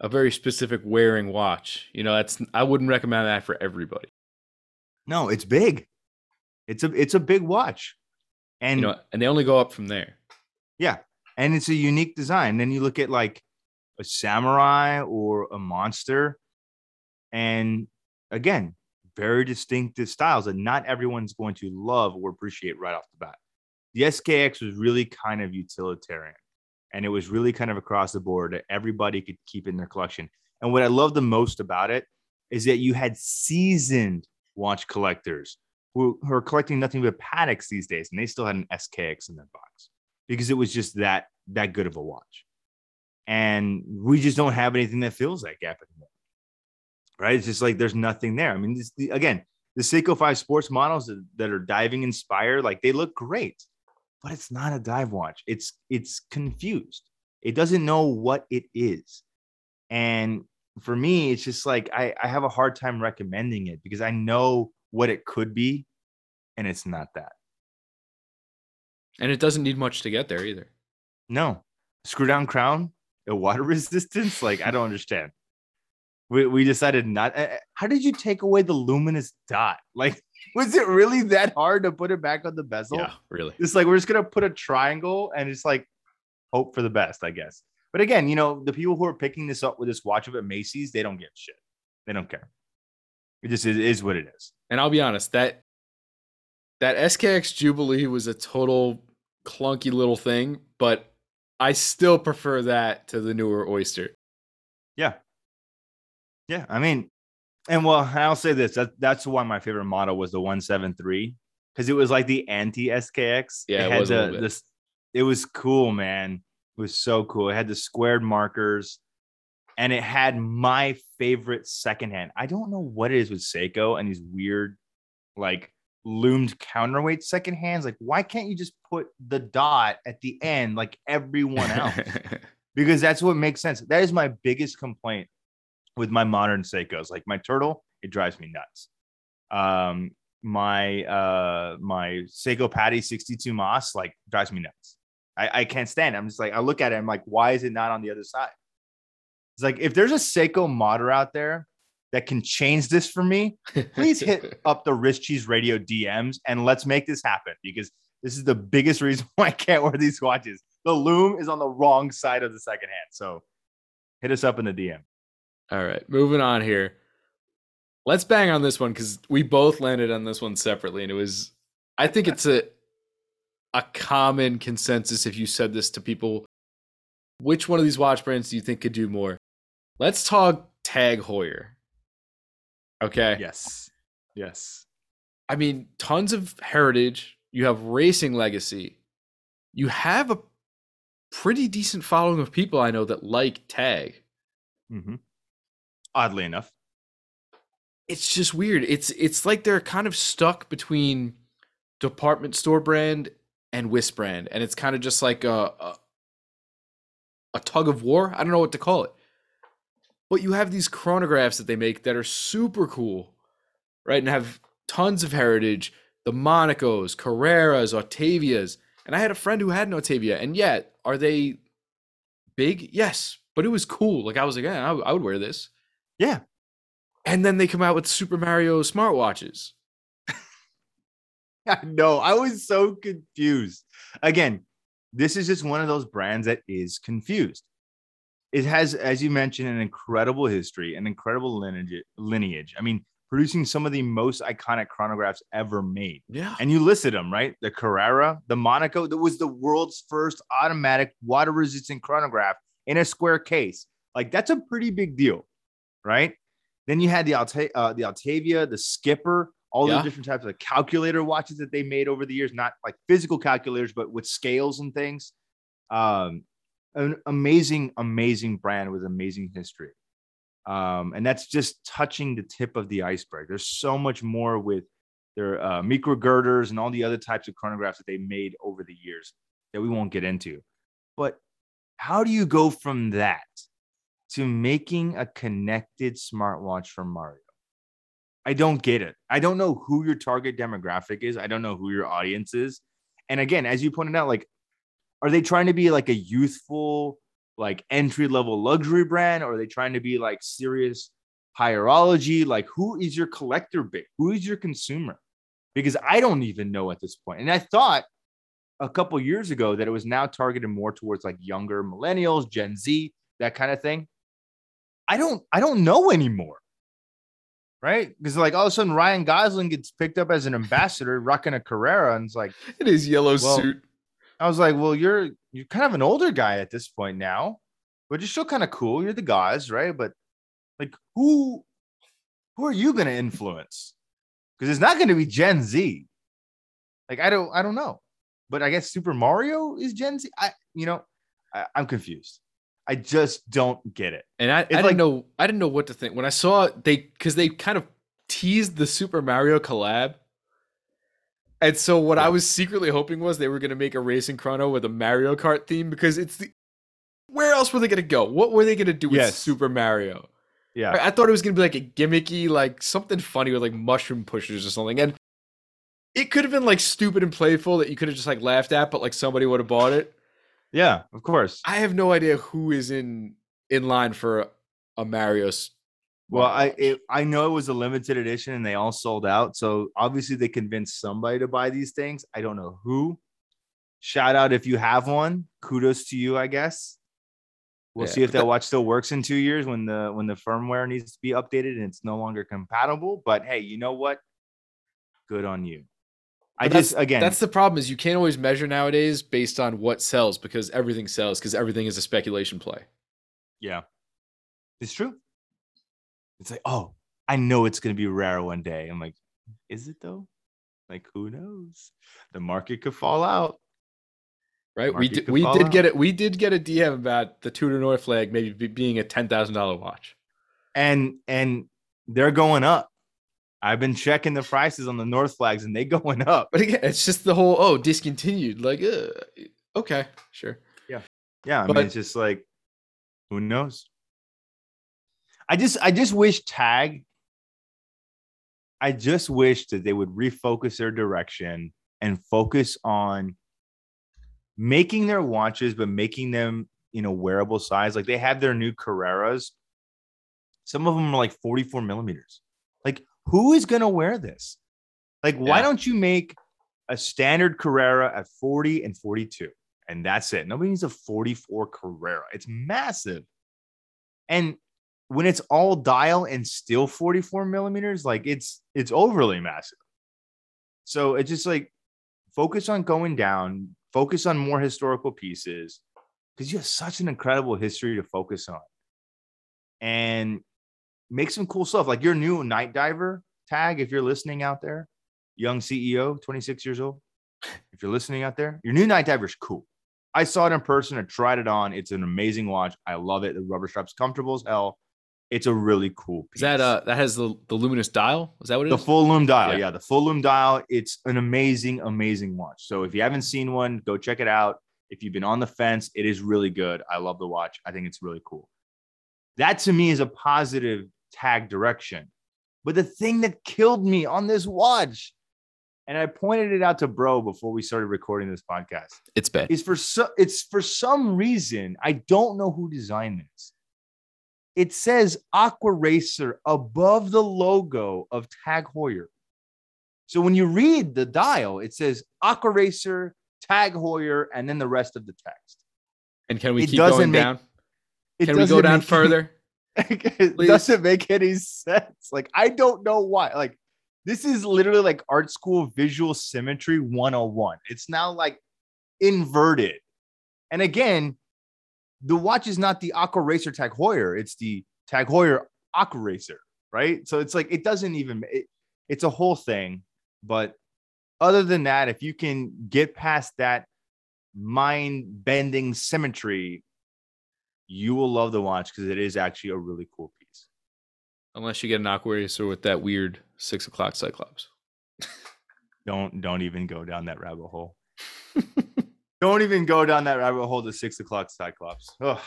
a very specific wearing watch. You know, that's I wouldn't recommend that for everybody. No, it's big. It's a it's a big watch. And You know, and they only go up from there. yeah, and it's a unique design. Then you look at like a samurai or a monster, and again, very distinctive styles that not everyone's going to love or appreciate right off the bat. The SKX was really kind of utilitarian, and it was really kind of across the board that everybody could keep in their collection. And what I love the most about it is that you had seasoned watch collectors who, who are collecting nothing but Pateks these days, and they still had an SKX in their box because it was just that that good of a watch. And we just don't have anything that fills that gap anymore. Right? It's just like there's nothing there. I mean, this, the, again, the Seiko 5 sports models that, that are diving inspired, like they look great, but it's not a dive watch. It's it's confused. It doesn't know what it is. And for me, it's just like I, I have a hard time recommending it because I know what it could be, and it's not that. And it doesn't need much to get there either. No, screw down crown, a water resistance. Like I don't understand. We we decided not. uh, How did you take away the luminous dot? Like, was it really that hard to put it back on the bezel? Yeah, really. It's like we're just gonna put a triangle and it's like hope for the best, I guess. But again, you know, the people who are picking this up with this watch up at Macy's, they don't give shit. They don't care. It just is, is what it is. And I'll be honest, that that SKX Jubilee was a total clunky little thing, but I still prefer that to the newer Oyster. Yeah. Yeah. I mean, and well, I'll say this that, that's why my favorite model was the 173 because it was like the anti SKX. Yeah, it had was the, this, it was cool, man. Was so cool. It had the squared markers and it had my favorite secondhand. I don't know what it is with Seiko and these weird, like, loomed counterweight second hands. Like, why can't you just put the dot at the end like everyone else? because that's what makes sense. That is my biggest complaint with my modern Seikos. Like my turtle, it drives me nuts. Um, my uh my Seiko Patty 62 Moss like drives me nuts. I, I can't stand it. I'm just like, I look at it, I'm like, why is it not on the other side? It's like if there's a Seiko modder out there that can change this for me, please hit up the wrist cheese radio DMs and let's make this happen because this is the biggest reason why I can't wear these watches. The loom is on the wrong side of the second hand. So hit us up in the DM. All right, moving on here. Let's bang on this one because we both landed on this one separately, and it was. I think it's a a common consensus if you said this to people. Which one of these watch brands do you think could do more? Let's talk Tag Heuer. Okay. Yes. Yes. I mean, tons of heritage. You have racing legacy. You have a pretty decent following of people I know that like Tag. Mm-hmm. Oddly enough. it's just weird. It's it's like they're kind of stuck between department store brand and Wisp brand, and it's kind of just like a, a a tug of war. I don't know what to call it. But you have these chronographs that they make that are super cool, right? And have tons of heritage. The Monacos, Carreras, Autavias, And I had a friend who had an Autavia, and yet are they big? Yes, but it was cool. Like I was like, yeah, I, I would wear this. Yeah. And then they come out with Super Mario smartwatches. I know. I was so confused. Again, this is just one of those brands that is confused. It has, as you mentioned, an incredible history, an incredible lineage. lineage. I mean, producing some of the most iconic chronographs ever made. Yeah. And you listed them, right? The Carrera, the Monaco, that was the world's first automatic water resistant chronograph in a square case. Like that's a pretty big deal, right? Then you had the Alta- uh, the Autavia, the Skipper, all Yeah. the different types of calculator watches that they made over the years, not like physical calculators, but with scales and things. Um, an amazing, amazing brand with amazing history. Um, and that's just touching the tip of the iceberg. There's so much more with their uh, MikroGirders and all the other types of chronographs that they made over the years that we won't get into. But how do you go from that to making a connected smartwatch for Mario? I don't get it. I don't know who your target demographic is. I don't know who your audience is. And again, as you pointed out, like, are they trying to be like a youthful, like entry level luxury brand, or are they trying to be like serious horology? Like, who is your collector base? Who is your consumer? Because I don't even know at this point. And I thought a couple years ago that it was now targeted more towards like younger millennials, Gen Z, that kind of thing. I don't, I don't know anymore. Right? Because like all of a sudden Ryan Gosling gets picked up as an ambassador rocking a Carrera, and it's like, In his yellow Well, suit. I was like, well, you're you're kind of an older guy at this point now, but you're still kind of cool. You're the guys, right? But like, who who are you going to influence? Because it's not going to be Gen Z. Like, I don't I don't know, but I guess Super Mario is Gen Z. I you know, I, I'm confused. I just don't get it. And I, I didn't like- know I didn't know what to think when I saw they because they kind of teased the Super Mario collab. And so what I was secretly hoping was they were gonna make a racing chrono with a Mario Kart theme because it's the where else were they gonna go? What were they gonna do with Yes. Super Mario? Yeah, I I thought it was gonna be like a gimmicky, like something funny with like mushroom pushers or something. And it could have been like stupid and playful that you could have just like laughed at, but like somebody would have bought it. Yeah, of course. I have no idea who is in in line for a, a Mario. Well, I it, I know it was a limited edition and they all sold out. So obviously they convinced somebody to buy these things. I don't know who. Shout out if you have one. Kudos to you, I guess. We'll Yeah, see if that that- watch still works in two years when the when the firmware needs to be updated and it's no longer compatible. But hey, you know what? Good on you. I just again that's the problem is you can't always measure nowadays based on what sells because everything sells because everything is a speculation play. yeah, it's true. It's like, oh, I know it's gonna be rare one day. I'm like, is it though? Like, who knows? The market could fall out. Right? we did we did out. get it. We did get a DM about the Tudor North flag maybe be- being a ten thousand dollar watch. and and they're going up. I've been checking the prices on the North flags, and they going up. But again, it's just the whole oh discontinued. Like uh, okay, sure. Yeah, yeah. I But- mean, it's just like, who knows? I just, I just wish Tag. I just wish that they would refocus their direction and focus on making their watches, but making them, you know, wearable size. Like they have their new Carreras. Some of them are like 44 millimeters. Like, who is going to wear this? Like, why Yeah. don't you make a standard Carrera at 40 and 42? And that's it. Nobody needs a 44 Carrera. It's massive. And when it's all dial and still 44 millimeters, like it's it's overly massive. So it's just like focus on going down, focus on more historical pieces, because you have such an incredible history to focus on. And make some cool stuff. Like your new night diver tag, if you're listening out there, young CEO, 26 years old. If you're listening out there, your new night diver is cool. I saw it in person. I tried it on. It's an amazing watch. I love it. The rubber strap's comfortable as hell. It's a really cool piece. Is that uh that has the the luminous dial? Is that what it is? the full loom dial? Yeah. Yeah. the full loom dial. It's an amazing, amazing watch. So if you haven't seen one, go check it out. If you've been on the fence, it is really good. I love the watch. I think it's really cool. That to me is a positive tag direction. But the thing that killed me on this watch and I pointed it out to bro before we started recording this podcast. It's bad. Is for so it's for some reason I don't know who designed this. It says Aqua Racer above the logo of Tag Heuer. So when you read the dial, it says Aqua Racer, Tag Heuer, and then the rest of the text. And can we It keep going make- down? Can we go down further? it Please. doesn't make any sense. Like, I don't know why. Like, this is literally like art school visual symmetry 101. It's now like inverted. And again, the watch is not the Aqua Racer Tag Heuer, it's the Tag Heuer Aqua Racer, right? So it's like, it doesn't even, it, it's a whole thing. But other than that, if you can get past that mind bending symmetry, you will love the watch because it is actually a really cool piece. Unless you get an Aqua Racer with that weird six o'clock Cyclops. Don't don't even go down that rabbit hole. don't even go down that rabbit hole to six o'clock Cyclops. Ugh.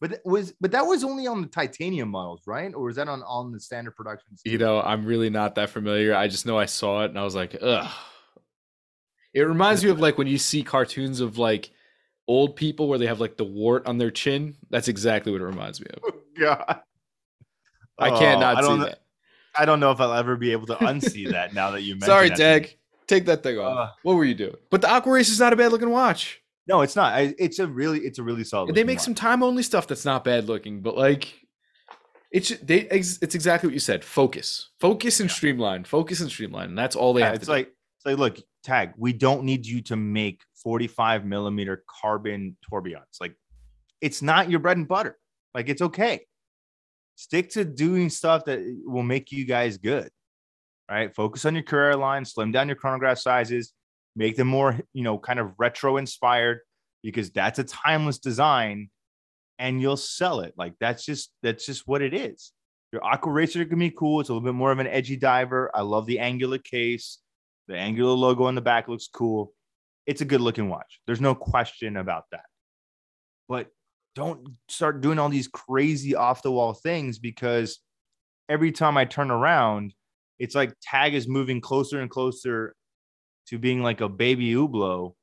But that was but that was only on the titanium models, right? Or was that on on the standard productions? You know, I'm really not that familiar. I just know I saw it and I was like, ugh. It reminds me of like when you see cartoons of like old people where they have like the wart on their chin. That's exactly what it reminds me of. Oh, God. I can't Oh, not I see that. I don't know if I'll ever be able to unsee that now that you mentioned Sorry. Dag. Take that thing off. Uh, what were you doing? But the Aqua Racer is not a bad looking watch. No, it's not. I, it's a really it's a really solid. they make watch. some time only stuff that's not bad looking, but like it's they. It's exactly what you said. Focus, focus, and streamline. Focus and streamline, and that's all they Yeah, have it's to do. Like look tag we don't need you to make 45 millimeter carbon tourbillons. Like it's not your bread and butter. Like it's okay. Stick to doing stuff that will make you guys good Right. focus on your Carrera line slim down your chronograph sizes make them more you know kind of retro inspired because that's a timeless design and you'll sell it. Like that's just that's just what it is. Your aqua racer can be cool. It's a little bit more of an edgy diver. I love the angular case the angular logo on the back looks cool. It's a good looking watch. There's no question about that. But don't start doing all these crazy off the wall things because every time I turn around, it's like tag is moving closer and closer to being like a baby Hublot.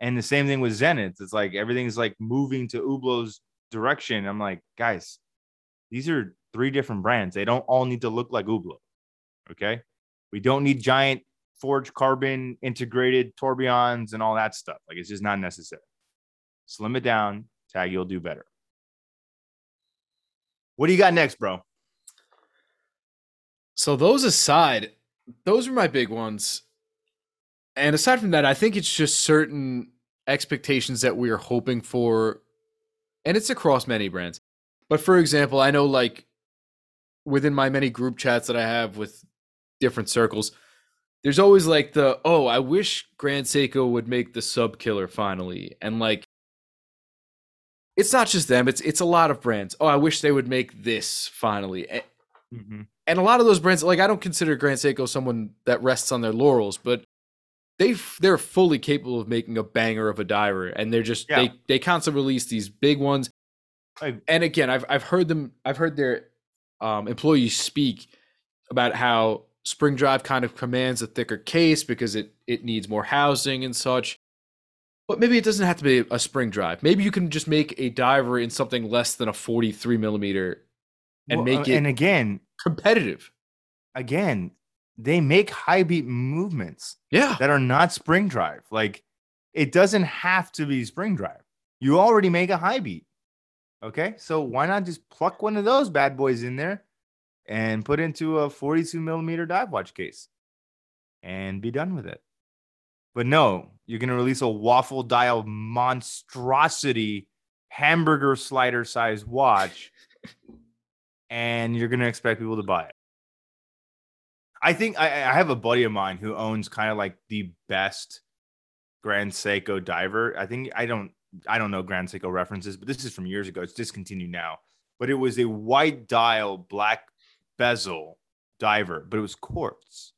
And the same thing with Zenith. It's like everything's like moving to Hublot's direction. I'm like, guys, these are three different brands. They don't all need to look like Hublot. Okay. We don't need giant forged carbon integrated tourbillons and all that stuff. Like it's just not necessary. Slim it down. Tag, you'll do better. What do you got next, bro? So those aside, those are my big ones. And aside from that, I think it's just certain expectations that we are hoping for, and it's across many brands. But for example, I know like within my many group chats that I have with different circles, there's always like the oh, I wish Grand Seiko would make the sub killer finally. And like it's not just them, it's it's a lot of brands. Oh, I wish they would make this finally. A- and a lot of those brands like i don't consider grand seiko someone that rests on their laurels but they they're fully capable of making a banger of a diver and they're just Yeah. they they constantly release these big ones Like- and again i've i've heard them i've heard their um, employees speak about how spring drive kind of commands a thicker case because it it needs more housing and such but maybe it doesn't have to be a spring drive maybe you can just make a diver in something less than a 43 millimeter and Well, make uh, it And again, competitive again, they make high beat movements yeah that are not spring drive. Like it doesn't have to be spring drive. You already make a high beat. Okay. So why not just pluck one of those bad boys in there and put into a 42 millimeter dive watch case and be done with it? But no, you're going to release a waffle dial monstrosity hamburger slider size watch and you're going to expect people to buy it. I think I, I have a buddy of mine who owns kind of like the best Grand Seiko diver. I think I don't I don't know Grand Seiko references, but this is from years ago. It's discontinued now. But it was a white dial, black bezel diver, but it was quartz.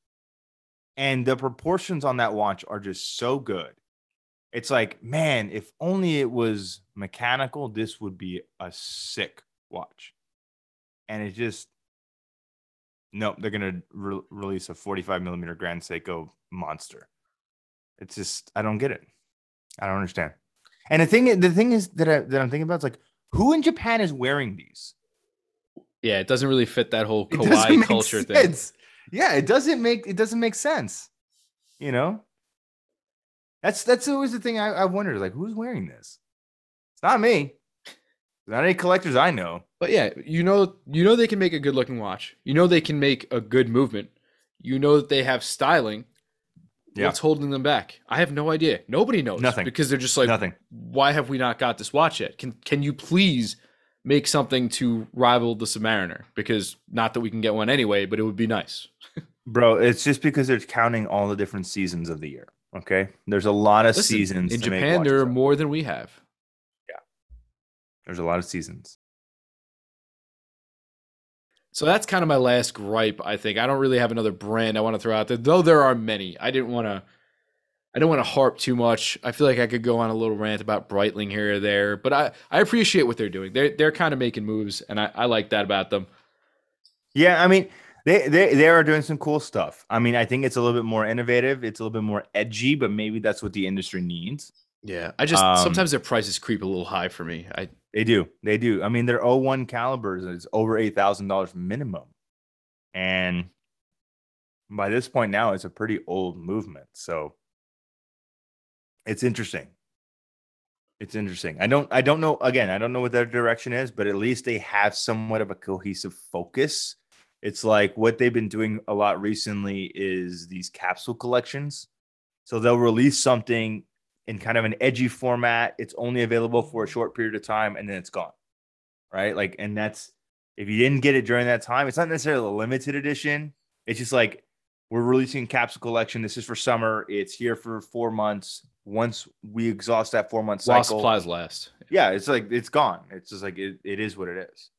And the proportions on that watch are just so good. It's like, man, if only it was mechanical, this would be a sick watch. And it just Nope, they're gonna re- release a 45 millimeter Grand Seiko monster. It's just I don't get it. I don't understand. And the thing, the thing is that I, that I'm thinking about is like, who in Japan is wearing these? Yeah, it doesn't really fit that whole kawaii culture thing. Yeah, it doesn't make it doesn't make sense. You know, that's that's always the thing I, I wondered. Like, who's wearing this? It's not me. Not any collectors I know. But yeah, you know, you know they can make a good looking watch. You know they can make a good movement. You know that they have styling. Yeah. What's holding them back? I have no idea. Nobody knows. Nothing. Because they're just like, Nothing. why have we not got this watch yet? Can can you please make something to rival the Submariner? Because not that we can get one anyway, but it would be nice. Bro, it's just because they're counting all the different seasons of the year. Okay, there's a lot of Listen, seasons in Japan. There are more than we have. Yeah, there's a lot of seasons. So that's kind of my last gripe. I think I don't really have another brand I want to throw out there, though. There are many. I didn't want to. I don't want to harp too much. I feel like I could go on a little rant about Breitling here or there, but I, I appreciate what they're doing. They're they're kind of making moves, and I, I like that about them. Yeah, I mean, they they they are doing some cool stuff. I mean, I think it's a little bit more innovative. It's a little bit more edgy, but maybe that's what the industry needs. Yeah, I just Um, sometimes their prices creep a little high for me. I They do. They do. I mean, their 01 calibers is over eight thousand dollars minimum, and by this point now, it's a pretty old movement. So it's interesting. It's interesting. I don't. I don't know. Again, I don't know what their direction is, but at least they have somewhat of a cohesive focus. It's like what they've been doing a lot recently is these capsule collections. So they'll release something in kind of an edgy format. It's only available for a short period of time and then it's gone. Right? Like, and that's if you didn't get it during that time, it's not necessarily a limited edition. It's just like we're releasing a capsule collection. This is for summer. It's here for four months. Once we exhaust that four month cycle, supplies last. yeah, it's like it's gone. It's just like it, it is what it is.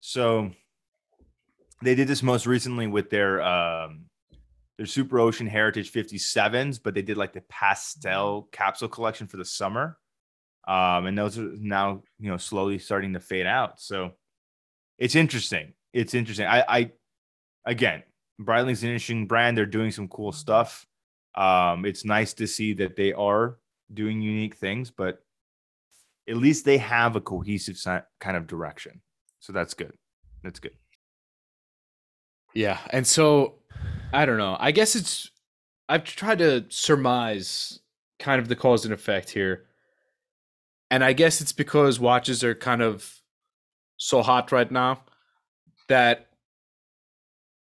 So they did this most recently with their um their Super Ocean Heritage 57s, but they did like the pastel capsule collection for the summer. Um, and those are now you know slowly starting to fade out. So it's interesting. It's interesting. I I again, Breitling's an interesting brand. They're doing some cool stuff. Um, it's nice to see that they are doing unique things, but at least they have a cohesive kind of direction. So that's good. That's good. Yeah, and so I don't know. I guess it's I've tried to surmise kind of the cause and effect here. And I guess it's because watches are kind of so hot right now that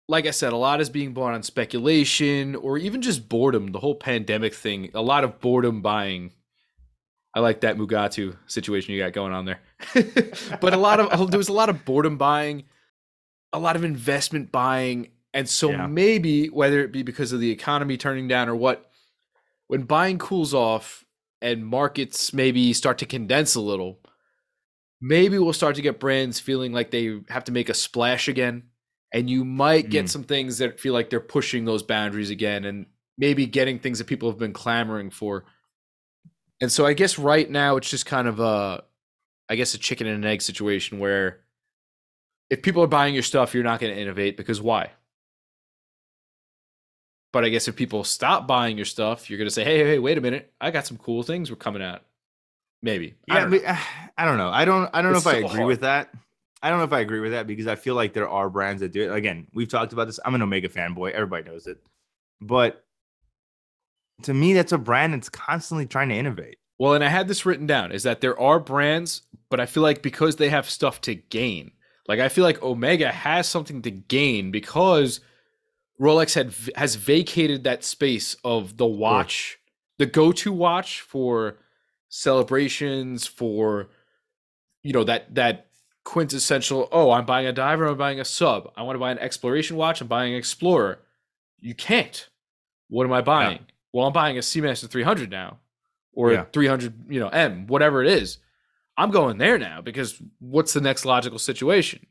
like I said, a lot is being bought on speculation or even just boredom, the whole pandemic thing, a lot of boredom buying. I like that Mugatu situation you got going on there. but a lot of there was a lot of boredom buying, a lot of investment buying, and so Yeah. maybe whether it be because of the economy turning down or what, when buying cools off and markets maybe start to condense a little, maybe we'll start to get brands feeling like they have to make a splash again. And you might get Mm. some things that feel like they're pushing those boundaries again and maybe getting things that people have been clamoring for. And so I guess right now it's just kind of a I guess a chicken and an egg situation where if people are buying your stuff, you're not going to innovate because why? But I guess if people stop buying your stuff, you're going to say, "Hey, hey, hey, wait a minute. I got some cool things we're coming out." Maybe. I Yeah, don't know. but, uh, I don't know. I don't. I don't It's know if I agree hard. with that. I don't know if I agree with that because I feel like there are brands that do it. Again, we've talked about this. I'm an Omega fanboy. Everybody knows it. But to me, that's a brand that's constantly trying to innovate. Well, and I had this written down is that there are brands, but I feel like because they have stuff to gain, like I feel like Omega has something to gain because Rolex had has vacated that space of the watch, the go-to watch for celebrations, for you know that that quintessential. Oh, I'm buying a diver. I'm buying a sub. I want to buy an exploration watch. I'm buying an Explorer. You can't. What am I buying? Well, I'm buying a Seamaster 300 now or Yeah. a 300, you know, M, whatever it is. I'm going there now because what's the next logical situation?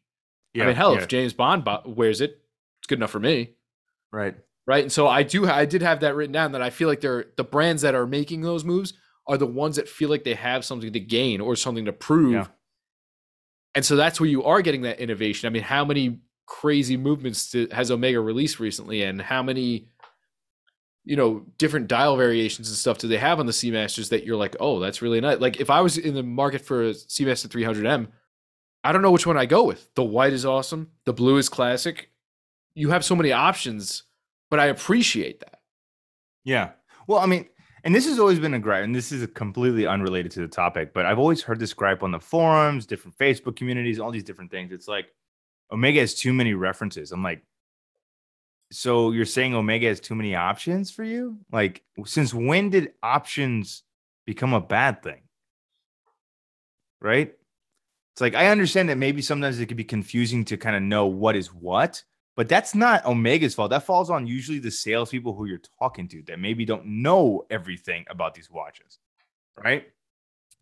yeah, I mean, hell, yeah, if James Bond bo- wears it, it's good enough for me, right. right? And so I do, I did have that written down that I feel like they're the brands that are making those moves are the ones that feel like they have something to gain or something to prove. And so that's where you are getting that innovation. I mean, how many crazy movements to, has Omega released recently, and how many you know different dial variations and stuff do they have on the Seamasters that you're like, oh, that's really nice. Like if I was in the market for a Seamaster 300M, I don't know which one I go with. The white is awesome. The blue is classic. You have so many options, but I appreciate that. Yeah. Well, I mean, and this has always been a gripe, and this is completely unrelated to the topic, but I've always heard this gripe on the forums, different Facebook communities, all these different things. It's like Omega has too many references. I'm like, so you're saying Omega has too many options for you? Like, since when did options become a bad thing? Right? It's like I understand that maybe sometimes it could be confusing to kind of know what is what, but that's not Omega's fault. That falls on usually the salespeople who you're talking to that maybe don't know everything about these watches, right?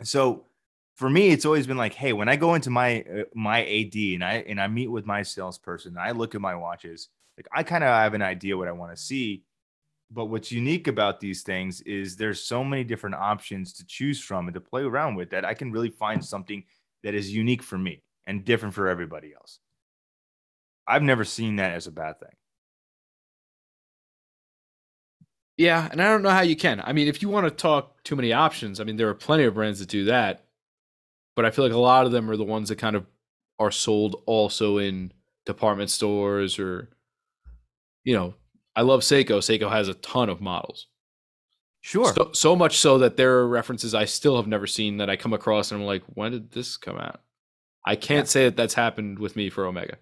So for me, it's always been like, hey, when I go into my uh, my AD and I and I meet with my salesperson, I look at my watches, like I kind of have an idea what I want to see. But what's unique about these things is there's so many different options to choose from and to play around with that I can really find something that is unique for me and different for everybody else. I've never seen that as a bad thing. Yeah, and I don't know how you can. I mean, if you want to talk too many options, I mean, there are plenty of brands that do that, but I feel like a lot of them are the ones that kind of are sold also in department stores or, you know, I love Seiko. Seiko has a ton of models. Sure. So, so much so that there are references I still have never seen that I come across and I'm like, when did this come out? I can't yeah. say that that's happened with me for Omega.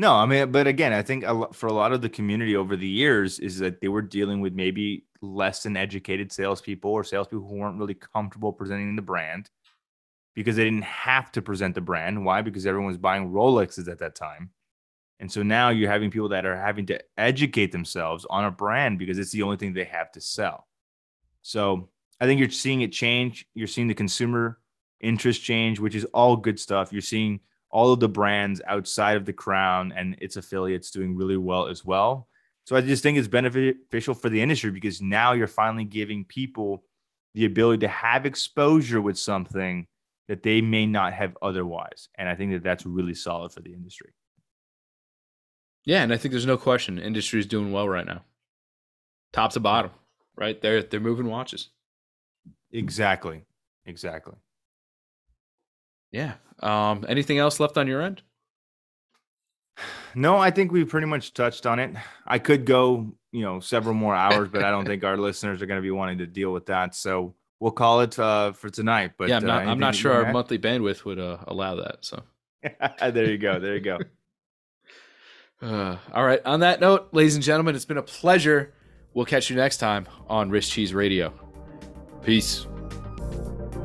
No, I mean, but again, I think for a lot of the community over the years is that they were dealing with maybe less than educated salespeople or salespeople who weren't really comfortable presenting the brand because they didn't have to present the brand. Why? Because everyone was buying Rolexes at that time. And so now you're having people that are having to educate themselves on a brand because it's the only thing they have to sell. So I think you're seeing it change. You're seeing the consumer interest change, which is all good stuff. You're seeing all of the brands outside of the crown and its affiliates doing really well as well. So I just think it's beneficial for the industry because now you're finally giving people the ability to have exposure with something that they may not have otherwise. And I think that that's really solid for the industry. Yeah, and I think there's no question industry is doing well right now. Top to bottom, right? They're they're moving watches. Exactly. Exactly. Yeah. Um, anything else left on your end? No, I think we pretty much touched on it. I could go, you know, several more hours, but I don't think our listeners are going to be wanting to deal with that. So we'll call it uh, for tonight. But yeah, I'm not, uh, I'm not sure our monthly bandwidth would uh, allow that. So there you go. There you go. Uh, all right. On that note, ladies and gentlemen, it's been a pleasure. We'll catch you next time on Wrist Cheese Radio. Peace.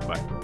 Bye.